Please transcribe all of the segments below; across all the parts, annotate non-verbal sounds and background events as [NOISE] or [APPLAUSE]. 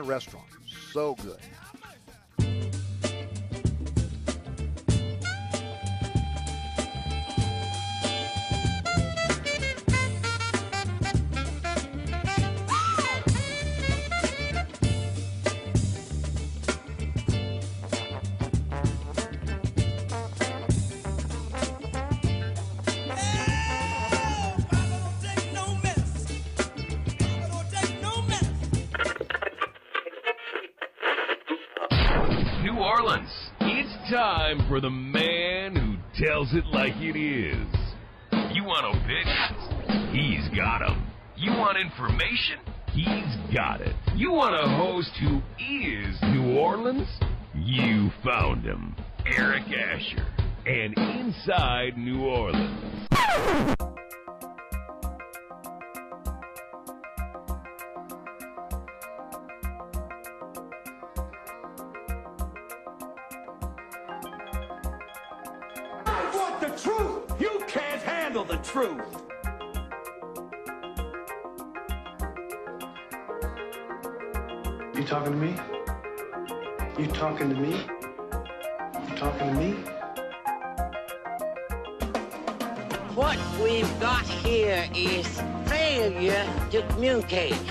Restaurant. So good. It like to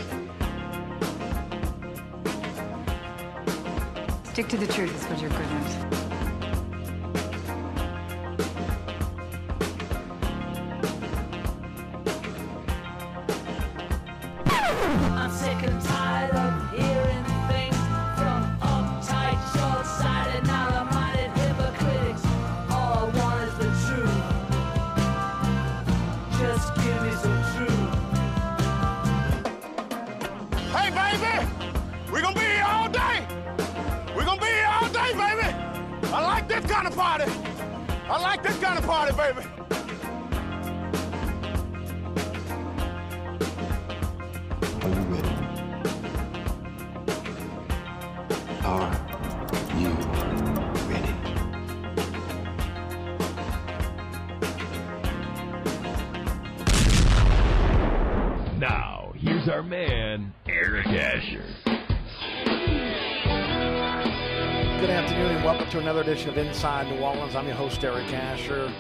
Good afternoon and welcome to another edition of Inside New Orleans. I'm your host, Eric Asher.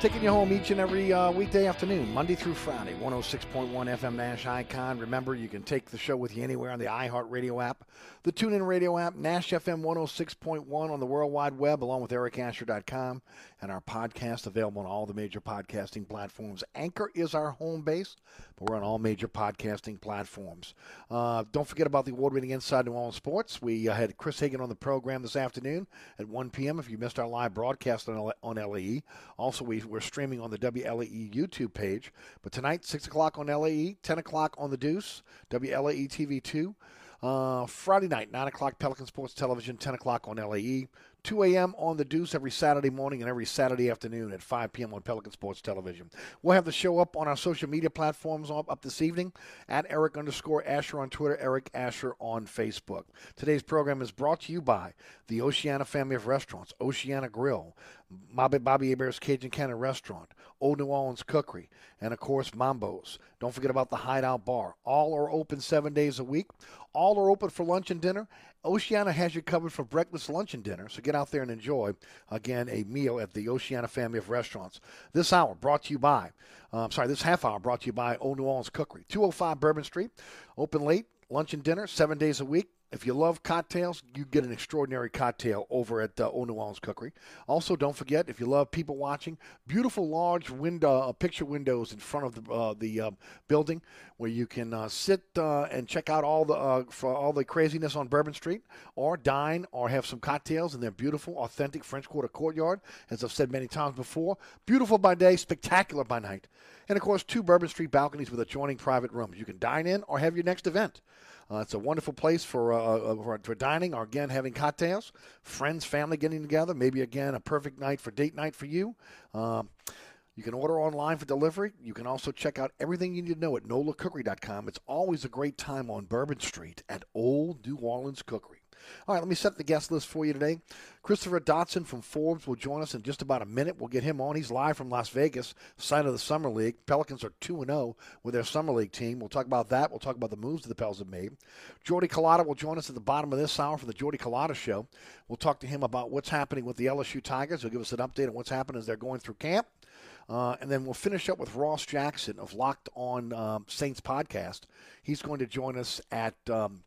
Taking you home each and every uh, weekday afternoon, Monday through Friday, 106.1 FM Nash Icon. Remember, you can take the show with you anywhere on the iHeartRadio app, the TuneIn Radio app, Nash FM 106.1 on the World Wide Web, along with ericasher.com, and our podcast available on all the major podcasting platforms. Anchor is our home base, but we're on all major podcasting platforms. Uh, don't forget about the award-winning Inside New Orleans Sports. We uh, had Chris Hagan on the program this afternoon at 1 p.m. If you missed our live broadcast on, on LAE, also we, we're streaming on the WLAE YouTube page. But tonight, 6 o'clock on LAE, 10 o'clock on the Deuce, WLAE TV 2. Uh, Friday night, 9 o'clock, Pelican Sports Television, 10 o'clock on LAE. 2 a.m. on the Deuce every Saturday morning and every Saturday afternoon at 5 p.m. on Pelican Sports Television. We'll have the show up on our social media platforms up, this evening at Eric underscore Asher on Twitter, Eric Asher on Facebook. Today's program is brought to you by the Oceana family of restaurants, Oceana Grill, Bobby, Bobby Hebert's Cajun Cannon Restaurant, Old New Orleans Cookery, and of course Mambo's. Don't forget about the Hideout Bar. All are open seven days a week. All are open for lunch and dinner. Oceana has you covered for breakfast, lunch, and dinner. So get out there and enjoy, again, a meal at the Oceana family of restaurants. This hour brought to you by, uh, sorry, this half hour brought to you by Old New Orleans Cookery, 205 Bourbon Street. Open late, lunch and dinner, seven days a week. If you love cocktails, you get an extraordinary cocktail over at uh, Old New Cookery. Also, don't forget if you love people watching, beautiful large window, uh, picture windows in front of the uh, the uh, building where you can uh, sit uh, and check out all the for all the craziness on Bourbon Street, or dine, or have some cocktails in their beautiful, authentic French Quarter courtyard. As I've said many times before, beautiful by day, spectacular by night, and of course, two Bourbon Street balconies with adjoining private rooms. You can dine in or have your next event. Uh, it's a wonderful place for, uh, uh, for for dining or again having cocktails, friends, family getting together. Maybe again a perfect night for date night for you. Um, you can order online for delivery. You can also check out everything you need to know at NOLACookery.com. It's always a great time on Bourbon Street at Old New Orleans Cookery. All right, let me set the guest list for you today. Christopher Dotson from Forbes will join us in just about a minute. We'll get him on. He's live from Las Vegas, site of the Summer League. Pelicans are 2 0 with their Summer League team. We'll talk about that. We'll talk about the moves that the Pels have made. Jordy Culotta will join us at the bottom of this hour for the Jordy Culotta Show. We'll talk to him about what's happening with the LSU Tigers. He'll give us an update on what's happening as they're going through camp. Uh, and then we'll finish up with Ross Jackson of Locked On um, Saints podcast. He's going to join us at. Um,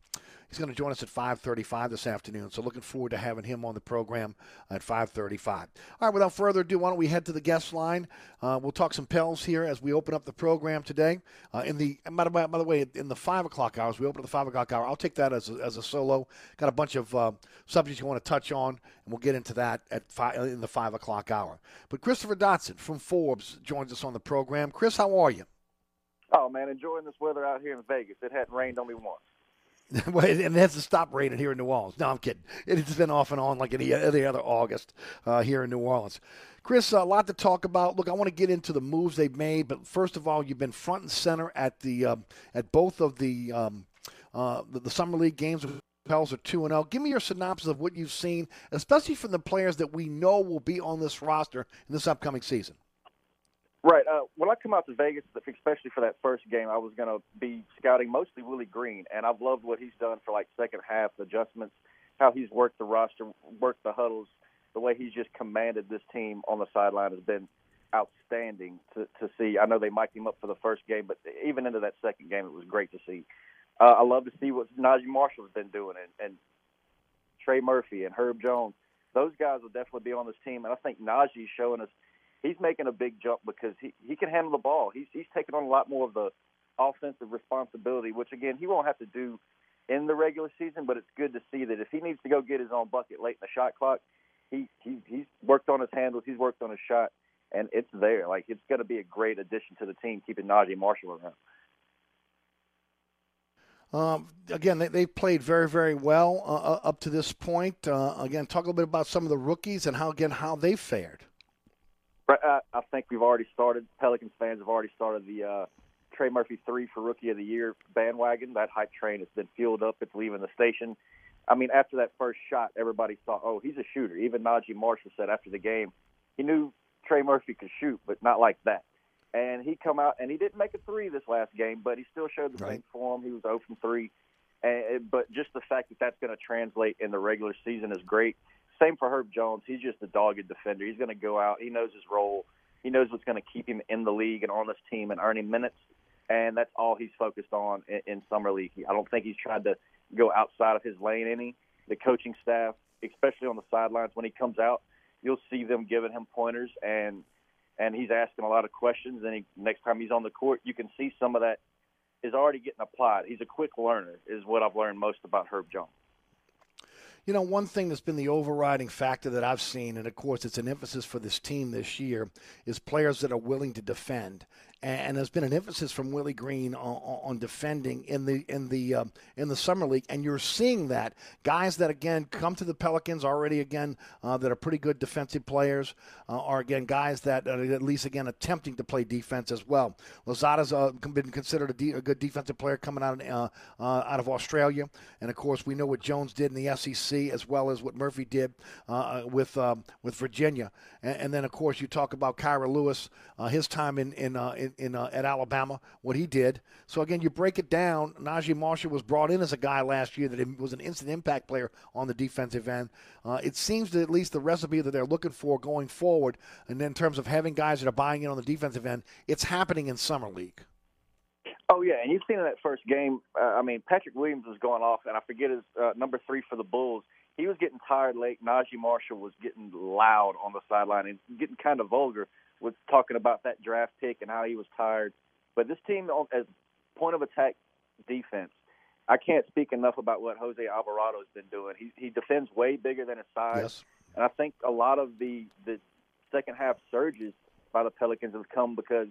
He's going to join us at 5:35 this afternoon. So looking forward to having him on the program at 5:35. All right, without further ado, why don't we head to the guest line? Uh, we'll talk some Pels here as we open up the program today. Uh, in the by the, way, by the way, in the five o'clock hours, we open up the five o'clock hour. I'll take that as a, as a solo. Got a bunch of uh, subjects you want to touch on, and we'll get into that at five, in the five o'clock hour. But Christopher Dotson from Forbes joins us on the program. Chris, how are you? Oh man, enjoying this weather out here in Vegas. It hadn't rained only once. [LAUGHS] Well, and it has to stop raining here in New Orleans. No, I'm kidding. It's been off and on like any, any other August uh, here in New Orleans. Chris, a lot to talk about. Look, I want to get into the moves they've made, but first of all, you've been front and center at the um, at both of the, um, uh, the the summer league games. Pels are two and zero. Give me your synopsis of what you've seen, especially from the players that we know will be on this roster in this upcoming season. Right. Uh, when I come out to Vegas, especially for that first game, I was going to be scouting mostly Willie Green, and I've loved what he's done for like second half adjustments, how he's worked the roster, worked the huddles, the way he's just commanded this team on the sideline has been outstanding to, to see. I know they mic'd him up for the first game, but even into that second game, it was great to see. Uh, I love to see what Naji Marshall's been doing, and, and Trey Murphy and Herb Jones. Those guys will definitely be on this team, and I think Naji's showing us he's making a big jump because he he can handle the ball. He's he's taking on a lot more of the offensive responsibility, which again he won't have to do in the regular season. But it's good to see that if he needs to go get his own bucket late in the shot clock, he he he's worked on his handles, he's worked on his shot, and it's there. Like it's going to be a great addition to the team, keeping Naji Marshall around. Um, again, they, they've played very, very well uh, up to this point. Uh, again, talk a little bit about some of the rookies and how again how they fared. I, I think we've already started. Pelicans fans have already started the uh, Trey Murphy three for Rookie of the Year bandwagon. That hype train has been fueled up. It's leaving the station. I mean, after that first shot, everybody thought, "Oh, he's a shooter." Even Naji Marshall said after the game, he knew Trey Murphy could shoot, but not like that. And he come out and he didn't make a three this last game, but he still showed the Right. same form. He was 0 from three. And, but just the fact that that's going to translate in the regular season is great. Same for Herb Jones. He's just a dogged defender. He's going to go out. He knows his role. He knows what's going to keep him in the league and on this team and earning minutes. And that's all he's focused on in, in summer league. I don't think he's tried to go outside of his lane any. The coaching staff, especially on the sidelines, when he comes out, you'll see them giving him pointers and and he's asking a lot of questions. And he, next time he's on the court, you can see some of that is already getting applied. He's a quick learner, is what I've learned most about Herb Jones. You know, one thing that's been the overriding factor that I've seen, and of course it's an emphasis for this team this year, is players that are willing to defend. And there's been an emphasis from Willie Green on, on defending in the in the um, in the summer league, and you're seeing that. Guys that again come to the Pelicans already again uh, that are pretty good defensive players uh, are again guys that are at least again attempting to play defense as well. Louzada's uh, been considered a, de- a good defensive player coming out of, uh, uh, out of Australia, and of course we know what Jones did in the SEC as well as what Murphy did uh, with um, with Virginia, and, and, then of course you talk about Kira Lewis, his time in in, uh, in, in at Alabama, what he did. So again, you break it down. Naji Marshall was brought in as a guy last year that was an instant impact player on the defensive end. it seems that at least the recipe that they're looking for going forward, and in terms of having guys that are buying in on the defensive end, it's happening in summer league. Oh yeah, and you've seen in that first game. Uh, I mean, Patrick Williams was going off, and I forget his uh, number three for the Bulls. He was getting tired late. Naji Marshall was getting loud on the sideline and getting kind of vulgar with talking about that draft pick and how he was tired. But this team, as point of attack defense, I can't speak enough about what Jose Alvarado's been doing. He he defends way bigger than his size, Yes. and I think a lot of the the second half surges by the Pelicans have come because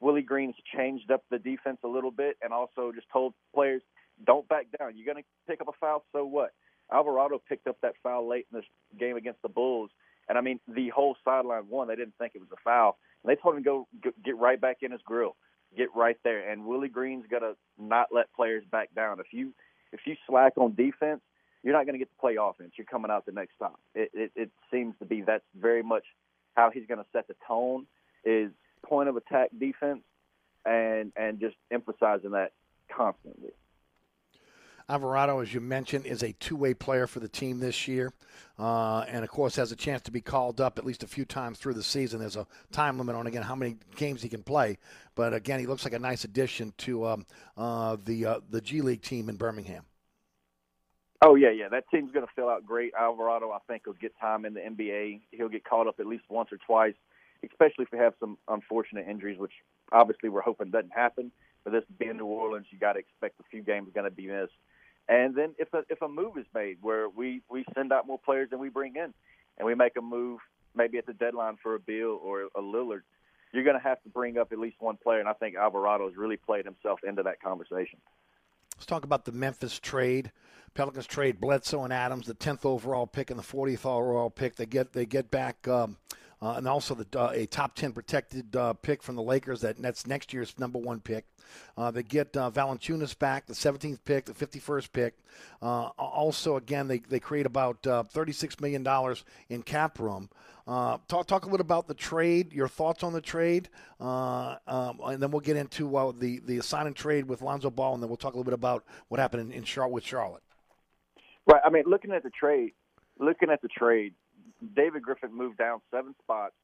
Willie Green's changed up the defense a little bit and also just told players, don't back down. You're going to pick up a foul, so what? Alvarado picked up that foul late in this game against the Bulls, and I mean the whole sideline won. They didn't think it was a foul. And they told him to go get right back in his grill, get right there. And Willie Green's got to not let players back down. If you if you slack on defense, you're not going to get to play offense. You're coming out the next time. It, it, it seems to be that's very much how he's going to set the tone is point of attack defense and and just emphasizing that constantly. Alvarado, as you mentioned, is a two-way player for the team this year, uh, and of course has a chance to be called up at least a few times through the season. There's a time limit on again how many games he can play, but again, he looks like a nice addition to um, uh, the uh, the G League team in Birmingham. Oh yeah, yeah. That team's going to fill out great. Alvarado, I think, will get time in the NBA. He'll get called up at least once or twice, especially if we have some unfortunate injuries, which obviously we're hoping doesn't happen. But this being New Orleans, you got to expect a few games going to be missed. And then if a if a move is made where we we send out more players than we bring in, and we make a move maybe at the deadline for a Beal or a Lillard, you're going to have to bring up at least one player. And I think Alvarado has really played himself into that conversation. Let's talk about the Memphis trade. Pelicans trade Bledsoe and Adams, the 10th overall pick and the 40th overall pick. They get they get back um, uh, and also the uh, a top 10 protected uh, pick from the Lakers. That that's next year's number one pick. Uh, they get uh, Valanciunas back, the 17th pick, the 51st pick. Uh, also, again, they, they create about $36 million in cap room. talk talk a little about the trade. Your thoughts on the trade, um, and then we'll get into the the sign and trade with Lonzo Ball, and then we'll talk a little bit about what happened in, in Charlotte with Charlotte. Right. I mean, looking at the trade, looking at the trade, David Griffin moved down seven spots,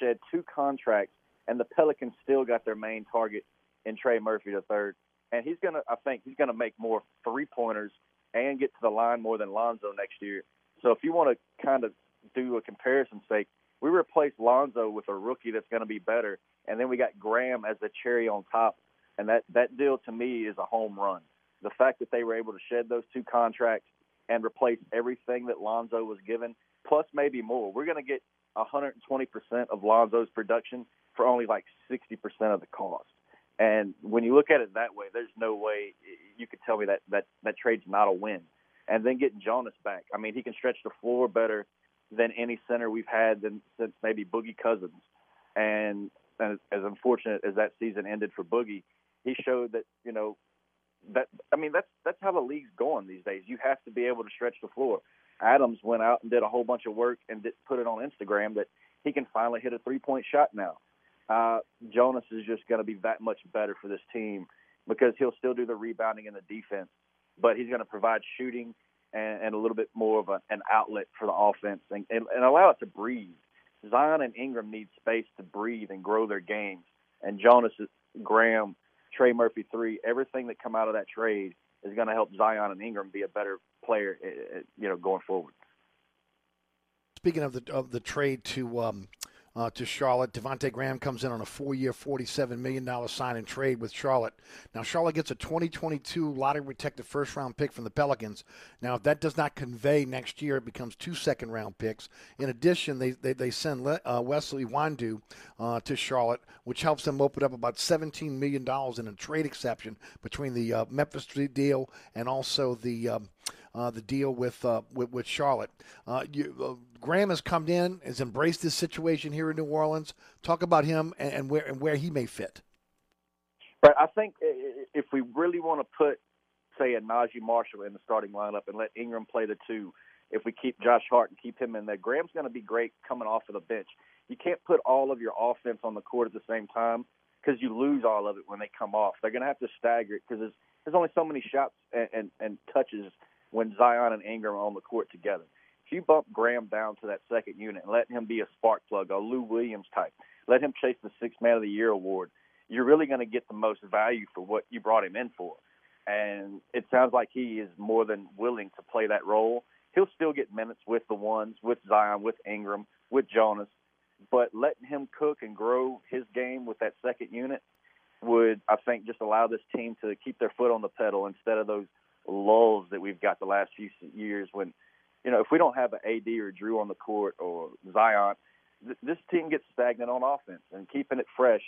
shed two contracts, and the Pelicans still got their main target in Trey Murphy the third. And he's gonna, I think, he's gonna make more three pointers and get to the line more than Lonzo next year. So if you want to kind of do a comparison sake, we replaced Lonzo with a rookie that's going to be better, and then we got Graham as the cherry on top. And that that deal to me is a home run. The fact that they were able to shed those two contracts and replace everything that Lonzo was given, plus maybe more. We're going to get 120% of Lonzo's production for only like 60% of the cost. And when you look at it that way, there's no way you could tell me that that that trade's not a win. And then getting Jonas back, I mean, he can stretch the floor better than any center we've had than, since maybe Boogie Cousins. And, and as unfortunate as that season ended for Boogie, he showed that you know that I mean that's that's how the league's going these days. You have to be able to stretch the floor. Adams went out and did a whole bunch of work and did, put it on Instagram that he can finally hit a three point shot now. Uh, Jonas is just going to be that much better for this team because he'll still do the rebounding and the defense, but he's going to provide shooting and, and a little bit more of a, an outlet for the offense and, and, and allow it to breathe. Zion and Ingram need space to breathe and grow their games, and Jonas, Graham, Trey Murphy three, everything that come out of that trade is going to help Zion and Ingram be a better player, eh, eh, you know, going forward. Speaking of the of the trade to um, uh, to Charlotte. Devonte Graham comes in on a four-year, $47 million sign and trade with Charlotte. Now, Charlotte gets a 2022 lottery-protected first-round pick from the Pelicans. Now, if that does not convey next year, it becomes two second-round picks. In addition, they, they, they send uh, Wesley Iwundu uh, to Charlotte, which helps them open up about $17 million in a trade exception between the uh, Memphis deal and also the um, uh, the deal with, uh, with, with Charlotte. Uh, you, uh, Graham has come in, has embraced this situation here in New Orleans. Talk about him and, and where and where he may fit. Right. I think if we really want to put, say, a Naji Marshall in the starting lineup and let Ingram play the two, if we keep Josh Hart and keep him in there, Graham's going to be great coming off of the bench. You can't put all of your offense on the court at the same time because you lose all of it when they come off. They're going to have to stagger it because there's, there's only so many shots and, and, and touches when Zion and Ingram are on the court together. If you bump Graham down to that second unit and let him be a spark plug, a Lou Williams type, let him chase the Sixth Man of the Year award, you're really going to get the most value for what you brought him in for. And it sounds like he is more than willing to play that role. He'll still get minutes with the ones, with Zion, with Ingram, with Jonas, but letting him cook and grow his game with that second unit would, I think, just allow this team to keep their foot on the pedal instead of those lulls that we've got the last few years when, you know, if we don't have an AD or Jrue on the court or Zion, th- this team gets stagnant on offense. And keeping it fresh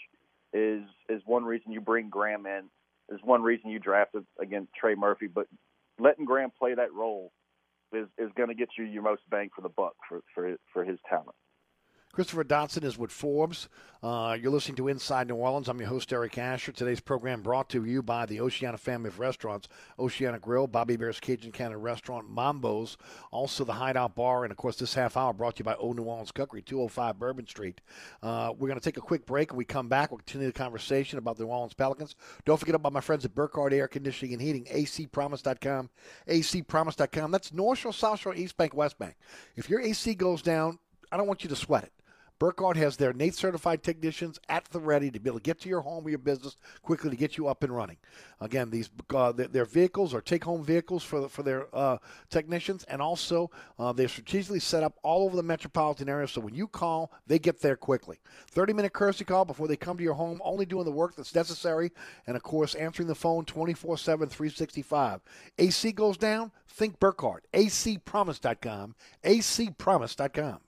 is is one reason you bring Graham in. Is one reason you drafted again Trey Murphy. But letting Graham play that role is is going to get you your most bang for the buck for for for his talent. Christopher Dotson is with Forbes. Uh, you're listening to Inside New Orleans. I'm your host, Eric Asher. Today's program brought to you by the Oceana family of restaurants Oceana Grill, Bobby Hebert's Cajun Cannon Restaurant, Mambo's, also the Hideout Bar, and of course, this half hour brought to you by Old New Orleans Cookery, 205 Bourbon Street. Uh, we're going to take a quick break. When we come back, we'll continue the conversation about the New Orleans Pelicans. Don't forget about my friends at Burkhardt Air Conditioning and Heating, acpromise.com, acpromise.com. That's North Shore, South Shore, East Bank, West Bank. If your AC goes down, I don't want you to sweat it. Burkhardt has their NATE certified technicians at the ready to be able to get to your home or your business quickly to get you up and running. Again, these uh, their vehicles are take home vehicles for the, for their uh, technicians, and also uh, they're strategically set up all over the metropolitan area. So when you call, they get there quickly. 30 minute courtesy call before they come to your home, only doing the work that's necessary, and of course answering the phone 24 7, 365. AC goes down, think Burkhardt. ACpromise.com. ACpromise.com.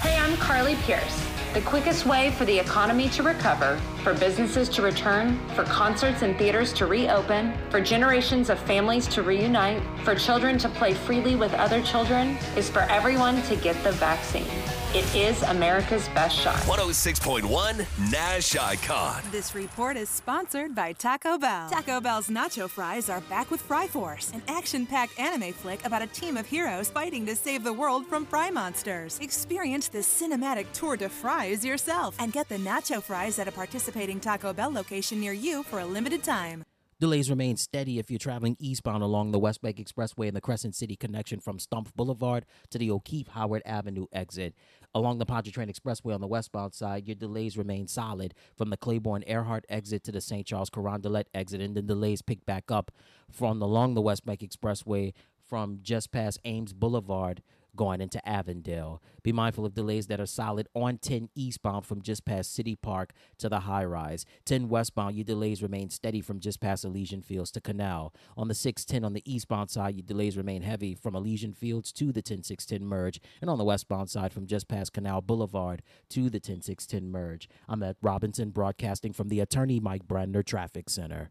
Hey, I'm Carly Pierce. The quickest way for the economy to recover, for businesses to return, for concerts and theaters to reopen, for generations of families to reunite, for children to play freely with other children, is for everyone to get the vaccine. It is America's best shot. 106.1 Nash Icon. This report is sponsored by Taco Bell. Taco Bell's nacho fries are back with Fry Force, an action packed anime flick about a team of heroes fighting to save the world from fry monsters. Experience the cinematic tour de fries yourself and get the nacho fries at a participating Taco Bell location near you for a limited time. Delays remain steady if you're traveling eastbound along the West Bank Expressway and the Crescent City connection from Stumpf Boulevard to the O'Keefe Howard Avenue exit. Along the Pontchartrain Expressway on the westbound side, your delays remain solid from the Claiborne Earhart exit to the St. Charles Carondelet exit, and the delays pick back up from along the West Bank Expressway from just past Ames Boulevard going into Avondale. Be mindful of delays that are solid on 10 eastbound from just past City Park to the high rise. 10 westbound, your delays remain steady from just past Elysian Fields to Canal. On the 610 on the eastbound side, your delays remain heavy from Elysian Fields to the 10610 merge. And on the westbound side, from just past Canal Boulevard to the 10610 merge. I'm at Robinson broadcasting from the attorney Mike Brandner Traffic Center.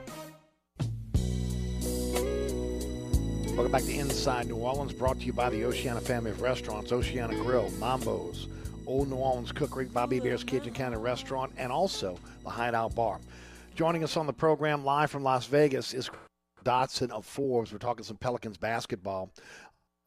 Welcome back to Inside New Orleans, brought to you by the Oceana family of restaurants, Oceana Grill, Mambo's, Old New Orleans Cookery, Bobby Hebert's Cajun Cannon Restaurant, and also the Hideout Bar. Joining us on the program live from Las Vegas is Dotson of Forbes. We're talking some Pelicans basketball.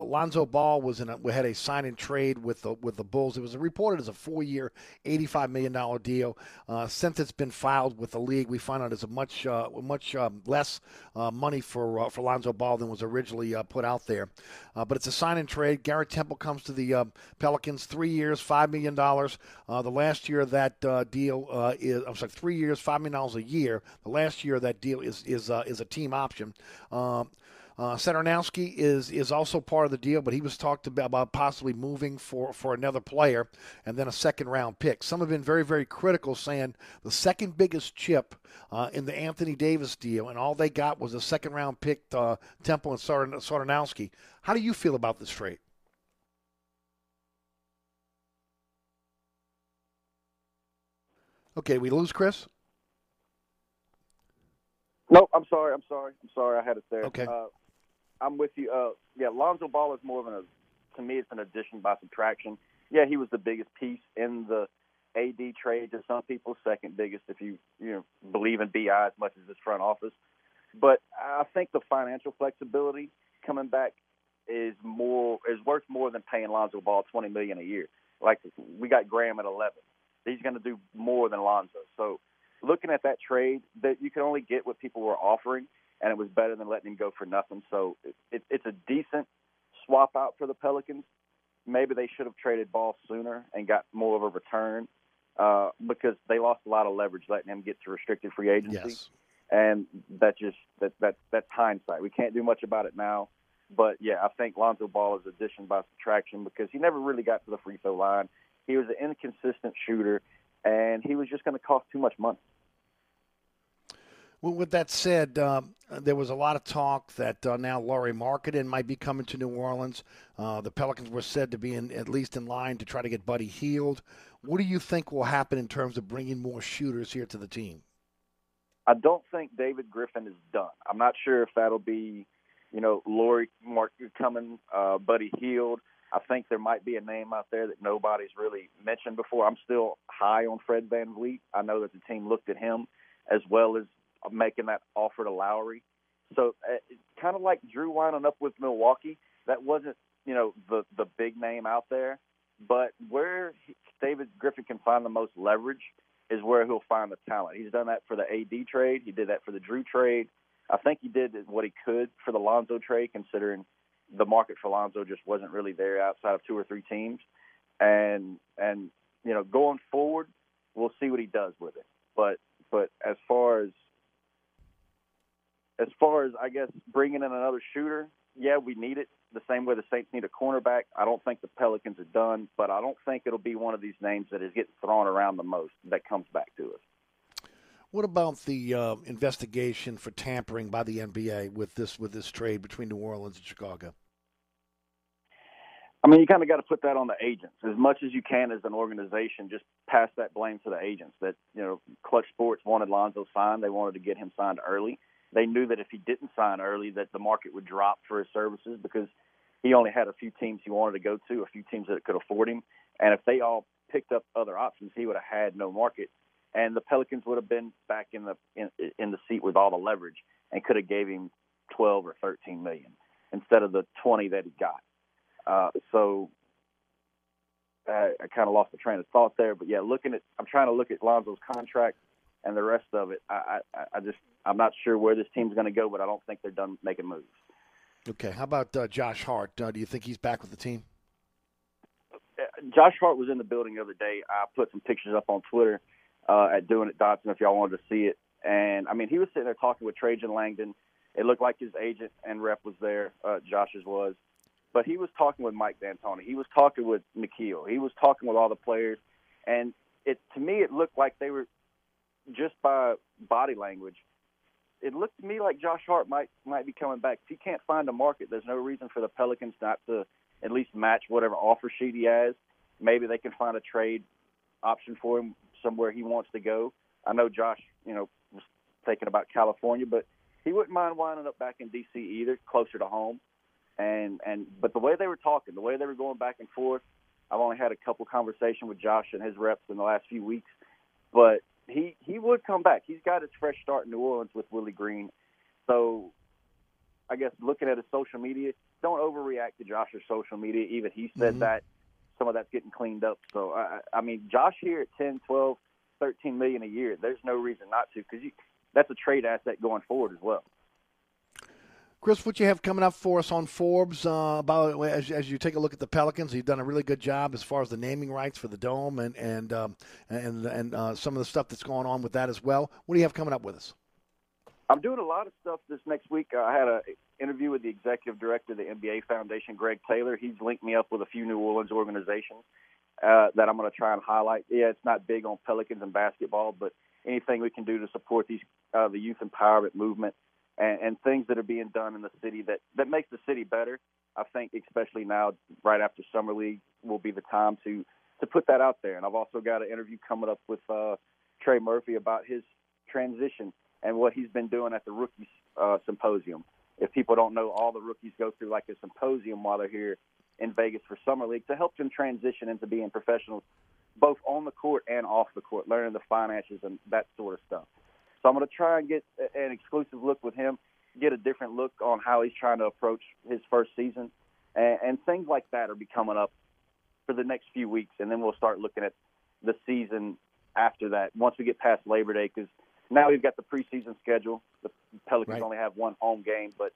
Lonzo Ball was in a, we had a sign and trade with the with the Bulls. It was reported as a four year, eighty five million dollar deal. Uh, since it's been filed with the league, we find out it's a much uh, much um, less uh, money for uh, for Lonzo Ball than was originally uh, put out there. Uh, but it's a sign and trade. Garrett Temple comes to the um, Pelicans, three years, five million dollars. the last year of that deal is I'm sorry, three years, five million dollars a year. The last year of that deal is is is a team option. Um, uh, Satoranowski is is also part of the deal, but he was talked about, about possibly moving for, for another player and then a second round pick. Some have been very very critical, saying the second biggest chip uh, in the Anthony Davis deal, and all they got was a second round pick, uh, Temple and Satoranowski. How do you feel about this trade? Okay, we lose Chris. No, I'm sorry. I'm sorry. I'm sorry. I had it there. Okay. Uh, I'm with you. Uh, yeah, Lonzo Ball is more of a, to me, it's an addition by subtraction. Yeah, he was the biggest piece in the AD trade to some people, second biggest if you you know believe in BI as much as his front office. But I think the financial flexibility coming back is more is worth more than paying Lonzo Ball twenty million a year. Like we got Graham at eleven. He's going to do more than Lonzo. So looking at that trade, that you can only get what people were offering and it was better than letting him go for nothing. So it, it, it's a decent swap out for the Pelicans. Maybe they should have traded Ball sooner and got more of a return uh, because they lost a lot of leverage letting him get to restricted free agency. Yes. And that just that that that's hindsight. We can't do much about it now. But yeah, I think Lonzo Ball is addition by subtraction because he never really got to the free throw line. He was an inconsistent shooter, and he was just going to cost too much money. With that said, um, there was a lot of talk that uh, now Lauri Markkanen might be coming to New Orleans. Uh, the Pelicans were said to be in, at least in line to try to get Buddy Hield. What do you think will happen in terms of bringing more shooters here to the team? I don't think David Griffin is done. I'm not sure if that'll be, you know, Lauri Mark coming, uh, Buddy Hield. I think there might be a name out there that nobody's really mentioned before. I'm still high on Fred VanVleet. I know that the team looked at him as well as making that offer to Lowry. So uh, kind of like Jrue winding up with Milwaukee, that wasn't you know the the big name out there, but where he, David Griffin can find the most leverage is where he'll find the talent. He's done that for the AD trade. He did that for the Jrue trade. I think he did what he could for the Lonzo trade, considering the market for Lonzo just wasn't really there outside of two or three teams. And and you know going forward, we'll see what he does with it. But but as far as as far as I guess bringing in another shooter, yeah, we need it the same way the Saints need a cornerback. I don't think the Pelicans are done, but I don't think it'll be one of these names that is getting thrown around the most that comes back to us. What about the uh, investigation for tampering by the NBA with this with this trade between New Orleans and Chicago? I mean, you kind of got to put that on the agents as much as you can as an organization. Just pass that blame to the agents. That you know, Clutch Sports wanted Lonzo signed. They wanted to get him signed early they knew that if he didn't sign early, that the market would drop for his services because he only had a few teams he wanted to go to, a few teams that could afford him, and if they all picked up other options, he would have had no market, and the Pelicans would have been back in the in, in the seat with all the leverage and could have gave him 12 or 13 million instead of the 20 that he got. Uh, so uh, I kind of lost the train of thought there, but yeah, looking at I'm trying to look at Lonzo's contract and the rest of it, I, I, I just I'm not sure where this team's going to go, but I don't think they're done making moves. Okay, how about uh, Josh Hart? Uh, do you think he's back with the team? Uh, Josh Hart was in the building the other day. I put some pictures up on Twitter uh, at Doing It Dotson if y'all wanted to see it. And I mean, he was sitting there talking with Trajan Langdon. It looked like his agent and rep was there. Uh, Josh's was, but he was talking with Mike D'Antoni. He was talking with Nickeil. He was talking with all the players, and it to me it looked like they were just by body language. It looked to me like Josh Hart might might be coming back. If he can't find a market, there's no reason for the Pelicans not to at least match whatever offer sheet he has. Maybe they can find a trade option for him somewhere he wants to go. I know Josh, you know, was thinking about California, but he wouldn't mind winding up back in DC either, closer to home. And and but the way they were talking, the way they were going back and forth, I've only had a couple conversations with Josh and his reps in the last few weeks, but he he would come back. He's got his fresh start in New Orleans with Willie Green, so I guess looking at his social media, don't overreact to Josh's social media. Even he said Mm-hmm. that some of that's getting cleaned up. So I, I mean, Josh here at 10, 12, 13 million a year, there's no reason not to because that's a trade asset going forward as well. Chris, what you have coming up for us on Forbes uh, about as, as you take a look at the Pelicans? You've done a really good job as far as the naming rights for the dome and and um, and and uh, some of the stuff that's going on with that as well. What do you have coming up with us? I'm doing a lot of stuff this next week. I had an interview with the executive director of the NBA Foundation, Greg Taylor. He's linked me up with a few New Orleans organizations uh, that I'm going to try and highlight. Yeah, it's not big on Pelicans and basketball, but anything we can do to support these uh, the youth empowerment movement and, and things that are being done in the city that that makes the city better. I think, especially now, right after summer league, will be the time to to put that out there. And I've also got an interview coming up with uh, Trey Murphy about his transition and what he's been doing at the rookies uh, symposium. If people don't know, all the rookies go through like a symposium while they're here in Vegas for summer league to help them transition into being professionals, both on the court and off the court, learning the finances and that sort of stuff. So I'm going to try and get an exclusive look with him, get a different look on how he's trying to approach his first season, and, and things like that are be coming up for the next few weeks, and then we'll start looking at the season after that. Once we get past Labor Day, because now we've got the preseason schedule. The Pelicans Right. only have one home game, but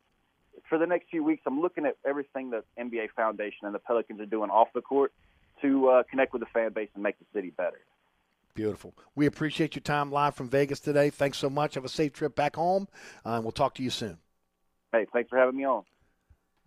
for the next few weeks, I'm looking at everything the NBA Foundation and the Pelicans are doing off the court to uh, connect with the fan base and make the city better. Beautiful. We appreciate your time live from Vegas today. Thanks so much. Have a safe trip back home, uh, and we'll talk to you soon. Hey, thanks for having me on.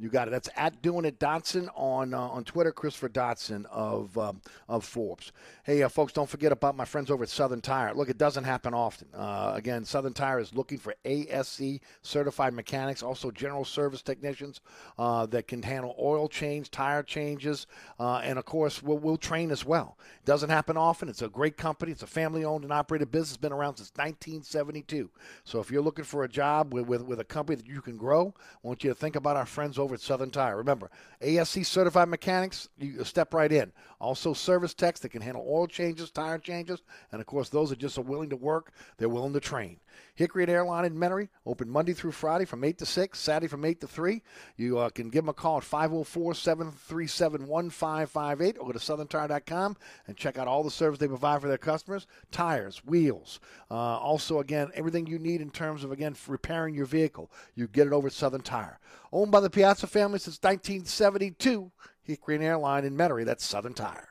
You got it. That's at doing it Dotson on uh, on Twitter. Christopher Dotson of um, of Forbes. Hey, uh, folks, don't forget about my friends over at Southern Tire. Look, it doesn't happen often. Uh, again, Southern Tire is looking for ASE certified mechanics, also general service technicians uh, that can handle oil change, tire changes, uh, and of course, we'll, we'll train as well. It doesn't happen often. It's a great company. It's a family owned and operated business. Been around since 1972. So if you're looking for a job with, with, with a company that you can grow, I want you to think about our friends over at Southern Tire. Remember, ASE certified mechanics, you step right in. Also, service techs that can handle oil changes, tire changes, and of course, those that just are willing to work, they're willing to train. Hickory and Airline in Metairie, open Monday through Friday from 8 to 6, Saturday from 8 to 3. You uh, can give them a call at 504 737 1558 or go to southerntire.com and check out all the service they provide for their customers tires, wheels. Uh, also, again, everything you need in terms of, again, repairing your vehicle. You get it over at Southern Tire. Owned by the Piazza family since 1972, Hickory and Airline in Metairie. That's Southern Tire.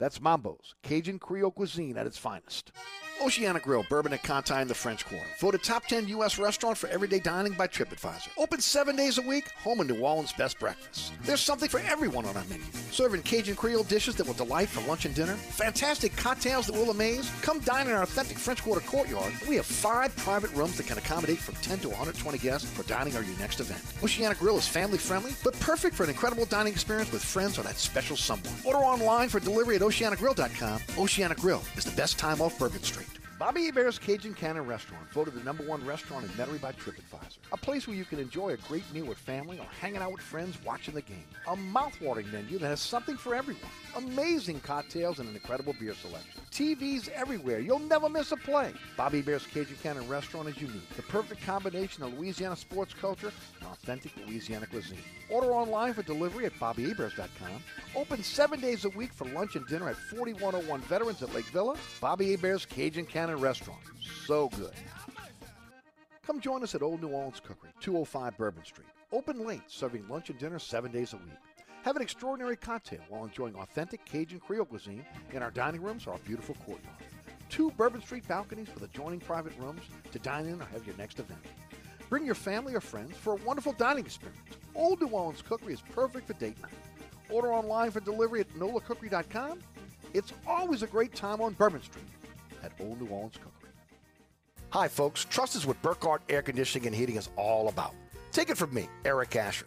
That's Mambo's, Cajun Creole cuisine at its finest. Oceana Grill, Bourbon at Conti in the French Quarter. Voted top 10 U.S. restaurant for everyday dining by TripAdvisor. Open seven days a week, home of New Orleans' best breakfast. There's something for everyone on our menu. Serving Cajun Creole dishes that will delight for lunch and dinner. Fantastic cocktails that will amaze. Come dine in our authentic French Quarter courtyard. We have five private rooms that can accommodate from 10 to 120 guests for dining or your next event. Oceana Grill is family friendly, but perfect for an incredible dining experience with friends or that special someone. Order online for delivery at oceanagrill.com. Oceana Grill is the best time off Bourbon Street. Bobby Hebert's Cajun Cannon Restaurant, voted the number one restaurant in Metairie by TripAdvisor. A place where you can enjoy a great meal with family or hanging out with friends watching the game. A mouth-watering menu that has something for everyone. Amazing cocktails and an incredible beer selection. TVs everywhere. You'll never miss a play. Bobby Hebert's Cajun Cannon Restaurant is unique. The perfect combination of Louisiana sports culture and authentic Louisiana cuisine. Order online for delivery at BobbyHeberts.com. Open seven days a week for lunch and dinner at 4101 Veterans at Lake Villa. Bobby Hebert's Cajun Cannon Restaurant. So good. Come join us at Old New Orleans Cookery, 205 Bourbon Street. Open late, serving lunch and dinner seven days a week. Have an extraordinary cocktail while enjoying authentic Cajun Creole cuisine in our dining rooms or our beautiful courtyard. Two Bourbon Street balconies with adjoining private rooms to dine in or have your next event. Bring your family or friends for a wonderful dining experience. Old New Orleans Cookery is perfect for date night. Order online for delivery at nolacookery.com. It's always a great time on Bourbon Street at Old New Orleans Cookery. Hi, folks. Trust is what Burkhardt Air Conditioning and Heating is all about. Take it from me, Eric Asher.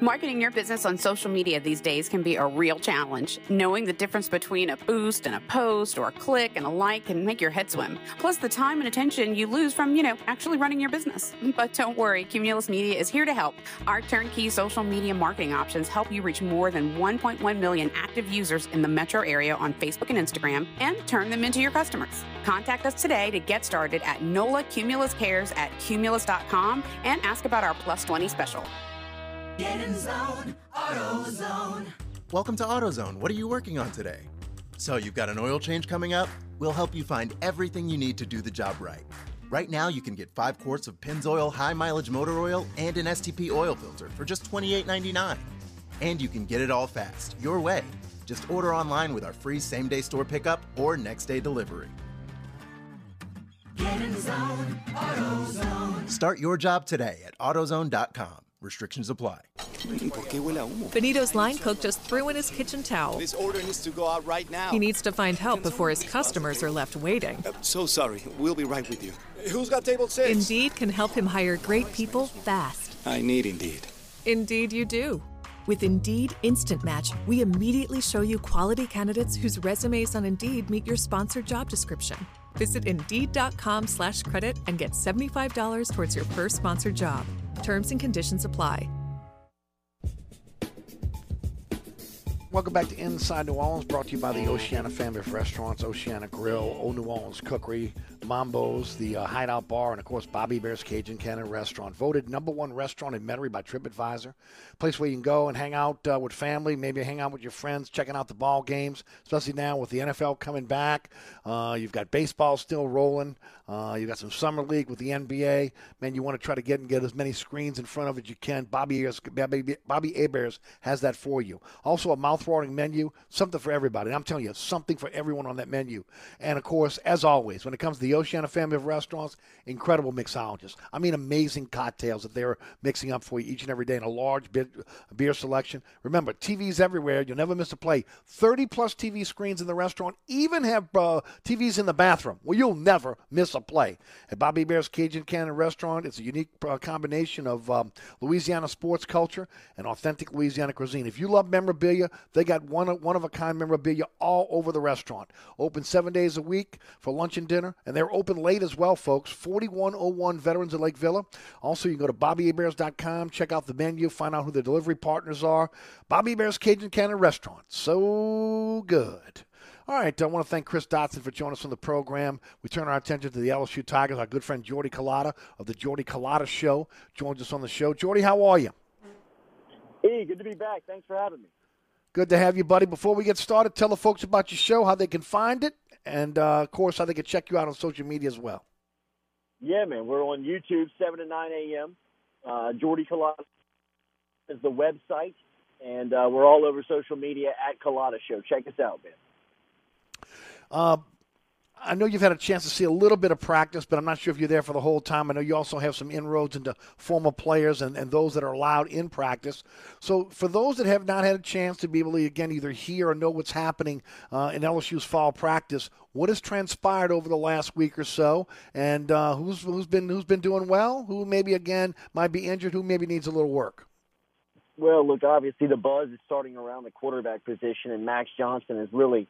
Marketing your business on social media these days can be a real challenge. Knowing the difference between a boost and a post or a click and a like can make your head swim. Plus, the time and attention you lose from, you know, actually running your business. [LAUGHS] But don't worry, Cumulus Media is here to help. Our turnkey social media marketing options help you reach more than 1.1 million active users in the metro area on Facebook and Instagram and turn them into your customers. Contact us today to get started at NOLA Cumulus Cares at cumulus.com and ask about our Plus 20 special. Get in zone, AutoZone. Welcome to AutoZone. What are you working on today? So, you've got an oil change coming up? We'll help you find everything you need to do the job right. Right now, you can get five quarts of Pennzoil high mileage motor oil and an STP oil filter for just $28.99. And you can get it all fast, your way. Just order online with our free same day store pickup or next day delivery. Get in zone, AutoZone. Start your job today at AutoZone.com. Restrictions apply. Benito's line cook just threw in his kitchen towel. This order needs to go out right now. He needs to find help before his customers are left waiting. Uh, so sorry. We'll be right with you. Who's got table six? Indeed can help him hire great people fast. I need Indeed. Indeed, you do. With Indeed Instant Match, we immediately show you quality candidates whose resumes on Indeed meet your sponsored job description. Visit Indeed.com slash credit and get $75 towards your first sponsored job. Terms and conditions apply. Welcome back to Inside New Orleans, brought to you by the Oceana family of restaurants, Oceana Grill, Old New Orleans Cookery, Mambo's, the uh, Hideout Bar, and of course Bobby Hebert's Cajun Cannon Restaurant. Voted number one restaurant in Metairie by TripAdvisor. Place where you can go and hang out uh, with family, maybe hang out with your friends, checking out the ball games, especially now with the NFL coming back. Uh, you've got baseball still rolling. Uh, you've got some summer league with the NBA. Man, you want to try to get and get as many screens in front of it as you can. Bobby Ayers, Bobby, Bobby Heberts has that for you. Also, a mouth-watering menu, something for everybody. And I'm telling you, something for everyone on that menu. And of course, as always, when it comes to the Oceana family of restaurants, incredible mixologists. I mean, amazing cocktails that they're mixing up for you each and every day in a large beer, beer selection. Remember, TVs everywhere. You'll never miss a play. 30 plus TV screens in the restaurant, even have uh, TVs in the bathroom. Well, you'll never miss a play. At Bobby Hebert's Cajun Cannon Restaurant, it's a unique uh, combination of um, Louisiana sports culture and authentic Louisiana cuisine. If you love memorabilia, they got one one of a kind memorabilia all over the restaurant. Open seven days a week for lunch and dinner, and they're open late as well, folks. 4101 Veterans of Lake Villa. Also, you can go to BobbyHeberts.com, check out the menu, find out who the delivery partners are. Bobby Hebert's Cajun Cannon Restaurant. So good. All right, I want to thank Chris Dotson for joining us on the program. We turn our attention to the LSU Tigers. Our good friend Jordy Culotta of the Jordy Culotta Show joins us on the show. Jordy, how are you? Hey, good to be back. Thanks for having me. Good to have you, buddy. Before we get started, tell the folks about your show, how they can find it, and uh, of course, how they can check you out on social media as well. Yeah, man. We're on YouTube, 7 to 9 a.m. Uh, Jordy Culotta is the website, and uh, we're all over social media at Culotta Show. Check us out, man. Uh, I know you've had a chance to see a little bit of practice, but I'm not sure if you're there for the whole time. I know you also have some inroads into former players and, and those that are allowed in practice. So, for those that have not had a chance to be able to, again, either hear or know what's happening uh, in LSU's fall practice, what has transpired over the last week or so, and uh, who's who's been who's been doing well, who maybe again might be injured, who maybe needs a little work. Well, look, obviously the buzz is starting around the quarterback position, and Max Johnson is really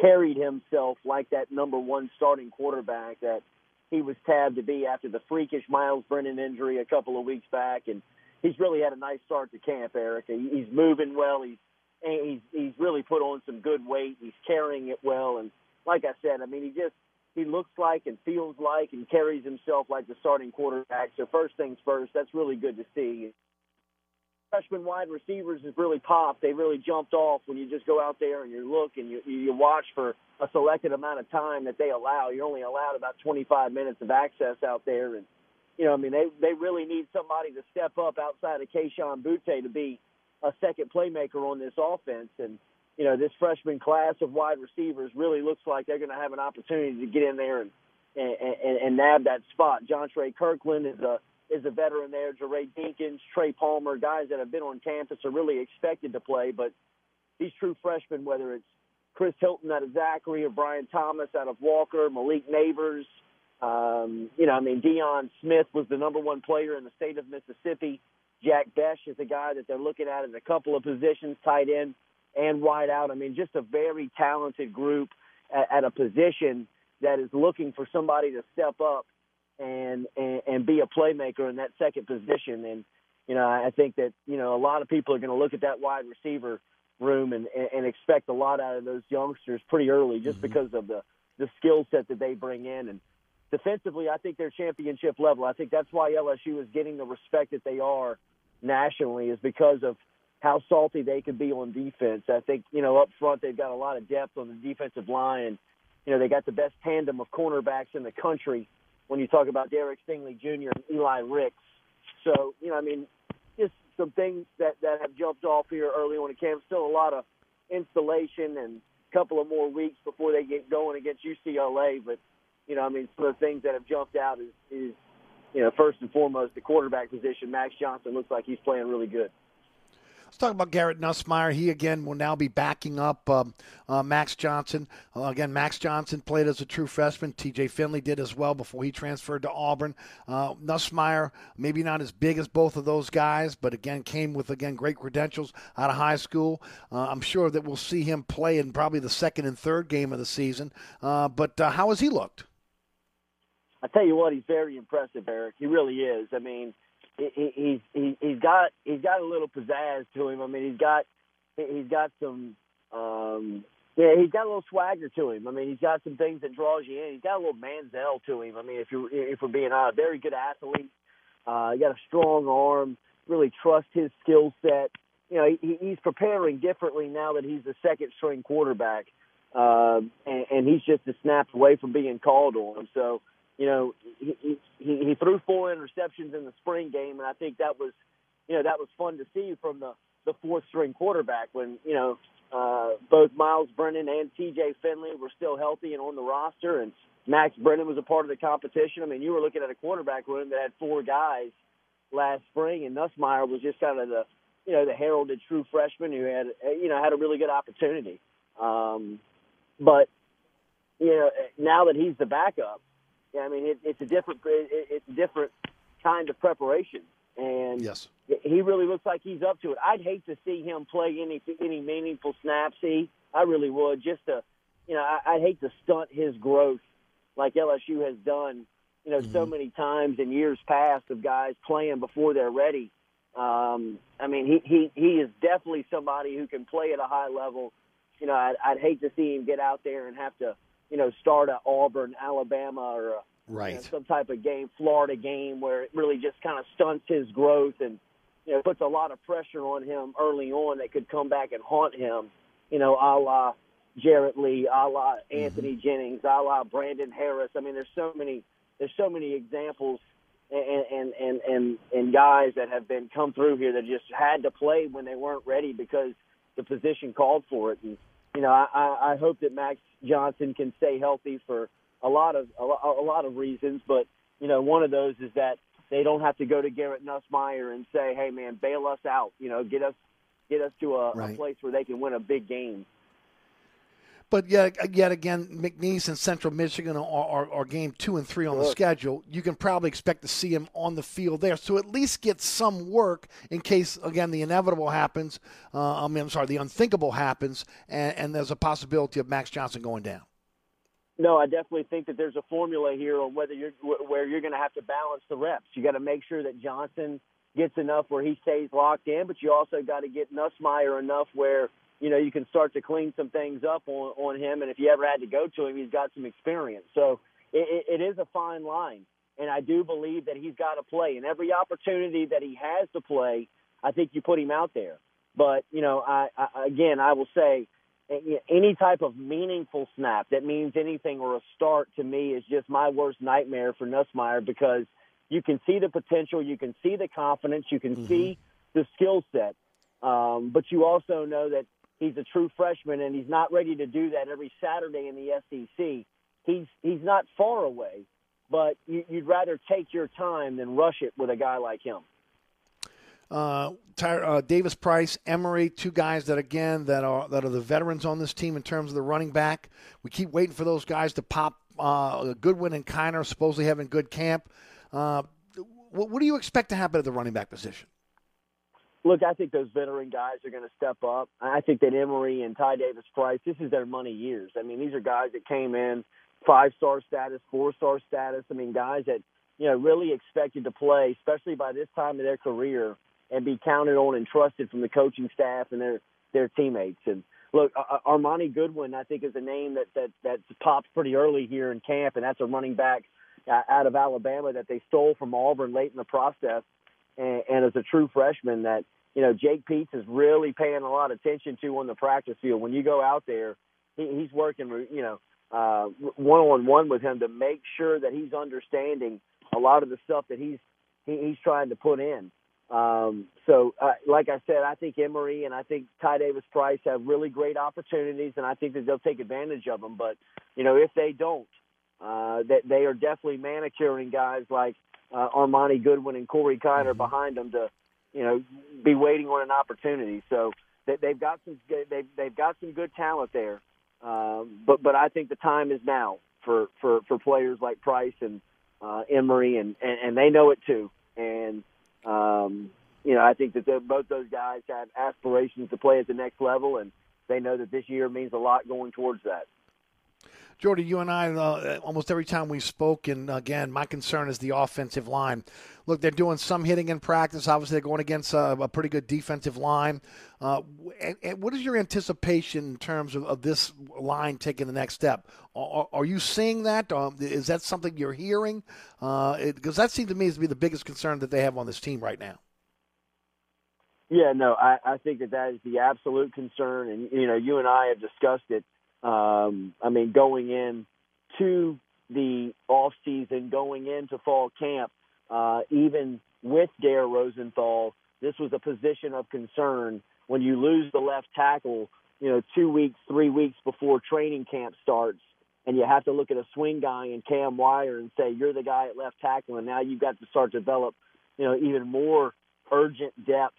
carried himself like that number one starting quarterback that he was tabbed to be after the freakish Myles Brennan injury a couple of weeks back, and he's really had a nice start to camp. Eric, he's moving well. He's he's he's really put on some good weight. He's carrying it well, and like I said, I mean, he just he looks like and feels like and carries himself like the starting quarterback. So first things first, that's really good to see freshman wide receivers has really popped. They really jumped off when you just go out there and you look and you you watch for a selected amount of time that they allow. You're only allowed about 25 minutes of access out there, and you know, I mean, they they really need somebody to step up outside of Kayshon Boutte to be a second playmaker on this offense. And you know, this freshman class of wide receivers really looks like they're going to have an opportunity to get in there and and, and, and nab that spot. John Trey Kirkland is a is a veteran there. Jaray Jenkins, Trey Palmer, guys that have been on campus are really expected to play. But these true freshmen, whether it's Chris Hilton out of Zachary or Brian Thomas out of Walker, Malik Nabers, um, you know, I mean, Deion Smith was the number one player in the state of Mississippi. Jack Bech is a guy that they're looking at in a couple of positions, tight end and wide out. I mean, just a very talented group at, at a position that is looking for somebody to step up and, and and be a playmaker in that second position. And you know, I think that you know a lot of people are going to look at that wide receiver room and, and expect a lot out of those youngsters pretty early, just mm-hmm. because of the the skill set that they bring in. And defensively, I think they're championship level. I think that's why LSU is getting the respect that they are nationally, is because of how salty they can be on defense. I think you know up front they've got a lot of depth on the defensive line. You know they got the best tandem of cornerbacks in the country when you talk about Derek Stingley Jr. and Eli Ricks. So, you know, I mean, just some things that, that have jumped off here early on in camp. Still a lot of installation and a couple of more weeks before they get going against UCLA. But, you know, I mean, some of the things that have jumped out is, is you know, first and foremost, the quarterback position. Max Johnson looks like he's playing really good. Let's talk about Garrett Nussmeier. He again will now be backing up um, uh, Max Johnson. Uh, again, Max Johnson played as a true freshman. T.J. Finley did as well before he transferred to Auburn. Uh, Nussmeier, maybe not as big as both of those guys, but again came with again great credentials out of high school. Uh, I'm sure that we'll see him play in probably the second and third game of the season. Uh, but uh, how has he looked? I tell you what, he's very impressive, Eric. He really is. I mean he, he's he's got he's got a little pizzazz to him. I mean, he's got he's got some um, yeah, he's got a little swagger to him. I mean, he's got some things that draws you in. He's got a little Manziel to him. I mean, if you if we're being honest, very good athlete. Uh, he got a strong arm. Really trust his skill set. You know, he, he's preparing differently now that he's the second string quarterback, uh, and, and he's just a snap away from being called on. So you know, he, he, he threw four interceptions in the spring game, and I think that was, you know, that was fun to see from the, the fourth string quarterback when, you know, uh, both Myles Brennan and TJ Finley were still healthy and on the roster, and Max Brennan was a part of the competition. I mean, you were looking at a quarterback room that had four guys last spring, and Nussmeier was just kind of the, you know, the heralded true freshman who had, you know, had a really good opportunity. Um, but, you know, now that he's the backup, yeah, I mean, it, it's a different it, it's a different kind of preparation, and yes, he really looks like he's up to it. I'd hate to see him play any any meaningful snaps. He, I really would, just to, you know, I, I'd hate to stunt his growth like LSU has done, you know, mm-hmm. so many times in years past of guys playing before they're ready. Um, I mean, he he he is definitely somebody who can play at a high level. You know, I'd, I'd hate to see him get out there and have to you know, start at Auburn, Alabama, or a, right. You know, some type of game, Florida game, where it really just kind of stunts his growth and you know puts a lot of pressure on him early on that could come back and haunt him. You know, a la Jarrett Lee, a la Anthony mm-hmm. Jennings, a la Brandon Harris. I mean, there's so many there's so many examples and and and and, and guys that have been come through here that just had to play when they weren't ready because the position called for it. And you know, I, I hope that Max Johnson can stay healthy for a lot of a, a lot of reasons, but you know, one of those is that they don't have to go to Garrett Nussmeier and say, "Hey, man, bail us out," you know, get us get us to a, a place where they can win a big game. But yet, yet again, McNeese and Central Michigan are, are, are game two and three on the Sure. schedule. You can probably expect to see him on the field there. So at least get some work in case, again, the inevitable happens. Uh, I mean, I'm sorry, the unthinkable happens, and, and there's a possibility of Max Johnson going down. No, I definitely think that there's a formula here on whether you're where you're going to have to balance the reps. You got to make sure that Johnson gets enough where he stays locked in, but you also got to get Nussmeier enough where you know you can start to clean some things up on on him. And if you ever had to go to him, he's got some experience. So it, it, is a fine line, and I do believe that he's got to play. And every opportunity that he has to play, I think you put him out there. But you know, I, I again, I will say any type of meaningful snap that means anything or a start to me is just my worst nightmare for Nussmeier because you can see the potential, you can see the confidence, you can see the skill set, um, but you also know that he's a true freshman and he's not ready to do that every Saturday in the SEC. He's he's not far away, but you, you'd rather take your time than rush it with a guy like him. Uh, Ty- uh, Davis Price, Emery, two guys that again that are that are the veterans on this team in terms of the running back. We keep waiting for those guys to pop. Uh, Goodwin and Kiner supposedly having good camp. Uh, what, what do you expect to happen at the running back position? Look, I think those veteran guys are going to step up. I think that Emery and Ty Davis Price, this is their money years. I mean, these are guys that came in five star status, four star status. I mean, guys that you know really expected to play, especially by this time of their career, and be counted on and trusted from the coaching staff and their their teammates. And look, Ar- Ar- Armoni Goodwin, I think, is a name that that that pops pretty early here in camp, and that's a running back uh, out of Alabama that they stole from Auburn late in the process and, and as a true freshman that you know Jake Peetz is really paying a lot of attention to on the practice field. When you go out there, he, he's working you know one on one with him to make sure that he's understanding a lot of the stuff that he's he, he's trying to put in. Um, so, uh, like I said, I think Emery and I think Ty Davis Price have really great opportunities, and I think that they'll take advantage of them. But you know, if they don't, uh, that they are definitely manicuring guys like uh, Armoni Goodwin and Corey Kiner behind them to, you know, be waiting on an opportunity. So they, they've got some they've they've got some good talent there. Um, but but I think the time is now for for for players like Price and uh, Emery, and, and and they know it too. And um, you know, I think that both those guys have aspirations to play at the next level, and they know that this year means a lot going towards that. Jordy, you and I, uh, almost every time we spoke, and again, my concern is the offensive line. Look, they're doing some hitting in practice. Obviously, they're going against a, a pretty good defensive line. Uh, and, and what is your anticipation in terms of, of this line taking the next step? Are, are you seeing that? Um, is that something you're hearing? Because that seems to me to be the biggest concern that they have on this team right now. Yeah, no, I, I think that that is the absolute concern, and you know, you and I have discussed it. Um, I mean, going in to the off season, going into fall camp, uh, even with Dare Rosenthal, this was a position of concern. When you lose the left tackle, you know, two weeks, three weeks before training camp starts, and you have to look at a swing guy and Cam Wire and say you're the guy at left tackle, and now you've got to start to develop, you know, even more urgent depth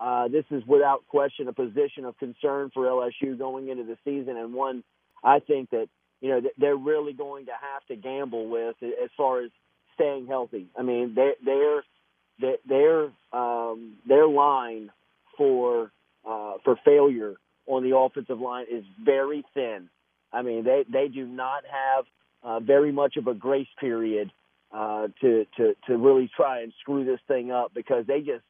uh, this is without question a position of concern for LSU going into the season, and one I think that you know they're really going to have to gamble with as far as staying healthy. I mean, their their their um, their line for uh, for failure on the offensive line is very thin. I mean, they they do not have uh, very much of a grace period uh, to to to really try and screw this thing up because they just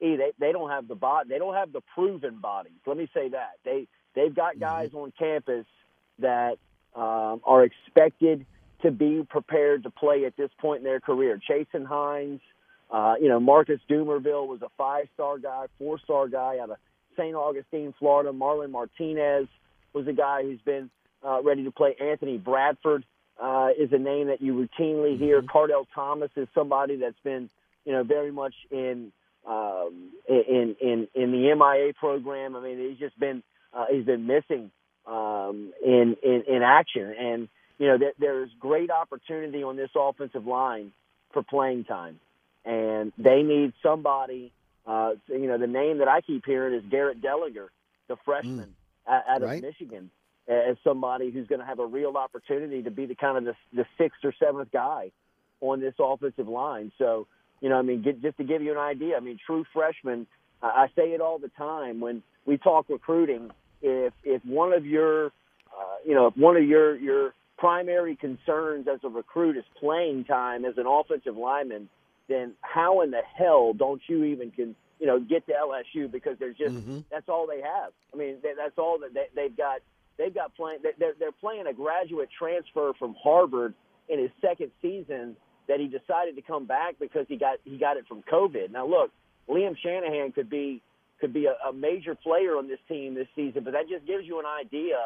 E, they they don't have the body, they don't have the proven bodies. Let me say that they they've got guys on campus that um, are expected to be prepared to play at this point in their career. Chasen Hines, uh, you know Marcus Dumervil was a five star guy, four star guy out of St. Augustine, Florida. Marlon Martinez was a guy who's been uh, ready to play. Anthony Bradford uh, is a name that you routinely hear. Kardell Thomas is somebody that's been you know very much in um, in in in the MIA program. I mean, he's just been uh, he's been missing um, in, in in action, and you know, there's great opportunity on this offensive line for playing time, and they need somebody. Uh, you know, the name that I keep hearing is Garrett Dellinger, the freshman out, out Right. of Michigan, as somebody who's going to have a real opportunity to be the kind of the, the sixth or seventh guy on this offensive line. So, you know, I mean, get, just to give you an idea, I mean, true freshmen. I, I say it all the time when we talk recruiting. If if one of your, uh, you know, if one of your your primary concerns as a recruit is playing time as an offensive lineman, then how in the hell don't you even can you know get to LSU because there's just that's all they have. I mean, they, that's all that they, they've got. They've got playing. They're they're playing a graduate transfer from Harvard in his second season that he decided to come back because he got he got it from COVID. Now look, Liam Shanahan could be could be a, a major player on this team this season, but that just gives you an idea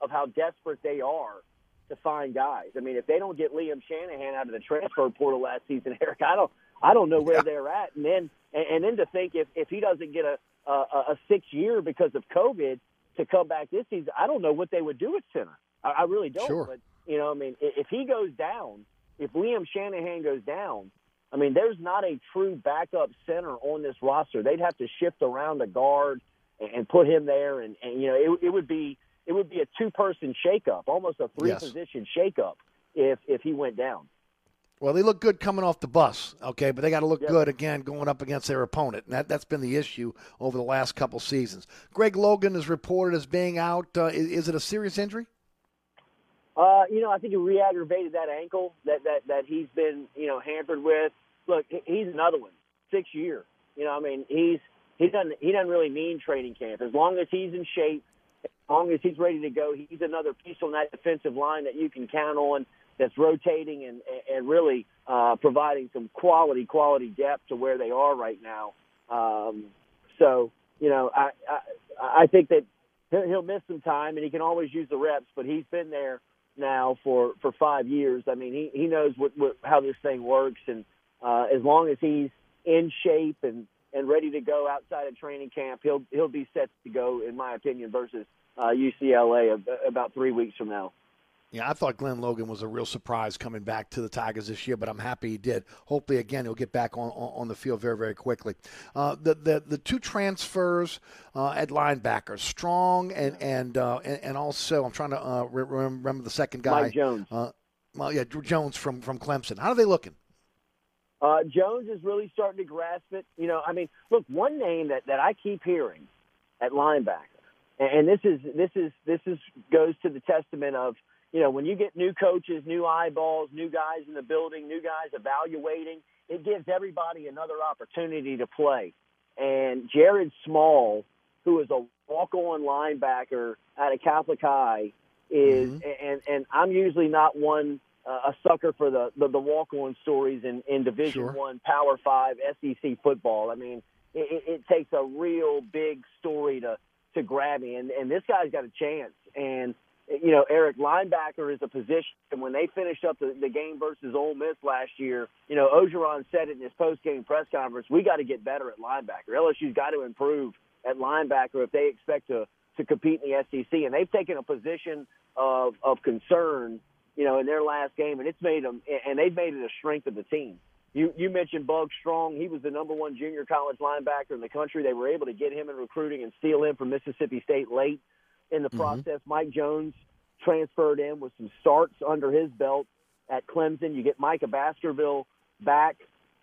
of how desperate they are to find guys. I mean, if they don't get Liam Shanahan out of the transfer portal last season, [LAUGHS] Eric, I don't I don't know where they're at. And then and, and then to think if if he doesn't get a a, a six year because of COVID to come back this season, I don't know what they would do at center. I, I really don't. Sure. But you know, I mean, if he goes down, if Liam Shanahan goes down, I mean, there's not a true backup center on this roster. They'd have to shift around a guard and, and put him there, and, and you know, it, it would be it would be a two person shakeup, almost a three Yes. position shakeup if if he went down. Well, they look good coming off the bus, okay, but they got to look Yep. good again going up against their opponent. And that, that's been the issue over the last couple seasons. Greg Logan is reported as being out. Uh, is, is it a serious injury? Uh, you know, I think he re-aggravated that ankle that that that he's been you know hampered with. Look, he's another one, six year. You know, I mean, he's he doesn't he doesn't really need training camp as long as he's in shape, as long as he's ready to go. He's another piece on that defensive line that you can count on. That's rotating and and really uh, providing some quality quality depth to where they are right now. Um, so you know, I I, I think that he'll, he'll miss some time and he can always use the reps, but he's been there now for for five years. I mean, he he knows what, what how this thing works, and uh, as long as he's in shape and and ready to go outside of training camp, he'll he'll be set to go, in my opinion, versus uh, UCLA about three weeks from now. Yeah, I thought Glen Logan was a real surprise coming back to the Tigers this year, but I'm happy he did. Hopefully, again, he'll get back on on, on the field very, very quickly. Uh, the, the the two transfers uh, at linebacker, Strong and and, uh, and and also I'm trying to uh, re- remember the second guy, Mike Jones. Uh, well, yeah, Drew Jones from from Clemson. How are they looking? Uh, Jones is really starting to grasp it. You know, I mean, look, one name that, that I keep hearing at linebacker, and, and this is this is this is goes to the testament of you know when you get new coaches, new eyeballs, new guys in the building, new guys evaluating, it gives everybody another opportunity to play. And Jared Small, who is a walk-on linebacker out of Catholic High, is and and I'm usually not one uh, a sucker for the the, the walk-on stories in in Division Sure. One, Power Five, SEC football. I mean, it, it, it takes a real big story to to grab me, and and this guy's got a chance. And you know, Eric, linebacker is a position. And when they finished up the, the game versus Ole Miss last year, you know, Orgeron said it in his post-game press conference, we got to get better at linebacker. LSU's got to improve at linebacker if they expect to to compete in the SEC. And they've taken a position of of concern, you know, in their last game, and it's made them, and they've made it a strength of the team. You you mentioned Bug Strong. He was the number one junior college linebacker in the country. They were able to get him in recruiting and steal him from Mississippi State late in the process. Mike Jones transferred in with some starts under his belt at Clemson. You get Micah Baskerville back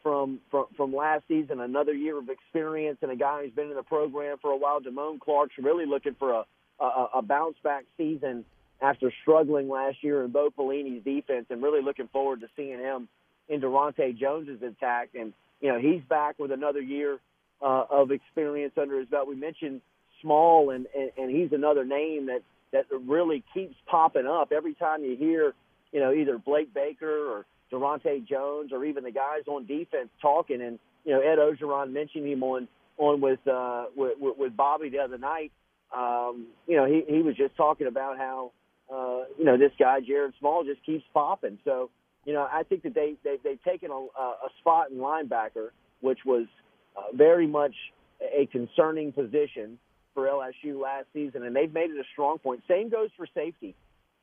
from from from last season, another year of experience, and a guy who's been in the program for a while. Damone Clark's really looking for a a, a bounce back season after struggling last year in Bo Pelini's defense, and really looking forward to seeing him in Daronte Jones's attack. And you know he's back with another year uh, of experience under his belt. We mentioned Small, and, and and he's another name that that really keeps popping up every time you hear you know either Blake Baker or Daronte Jones or even the guys on defense talking. And you know Ed Orgeron mentioned him on on with uh, with, with Bobby the other night. Um, you know he he was just talking about how uh, you know this guy Jared Small just keeps popping. So you know I think that they, they they've taken a, a spot in linebacker, which was uh, very much a concerning position for LSU last season, and they've made it a strong point. Same goes for safety.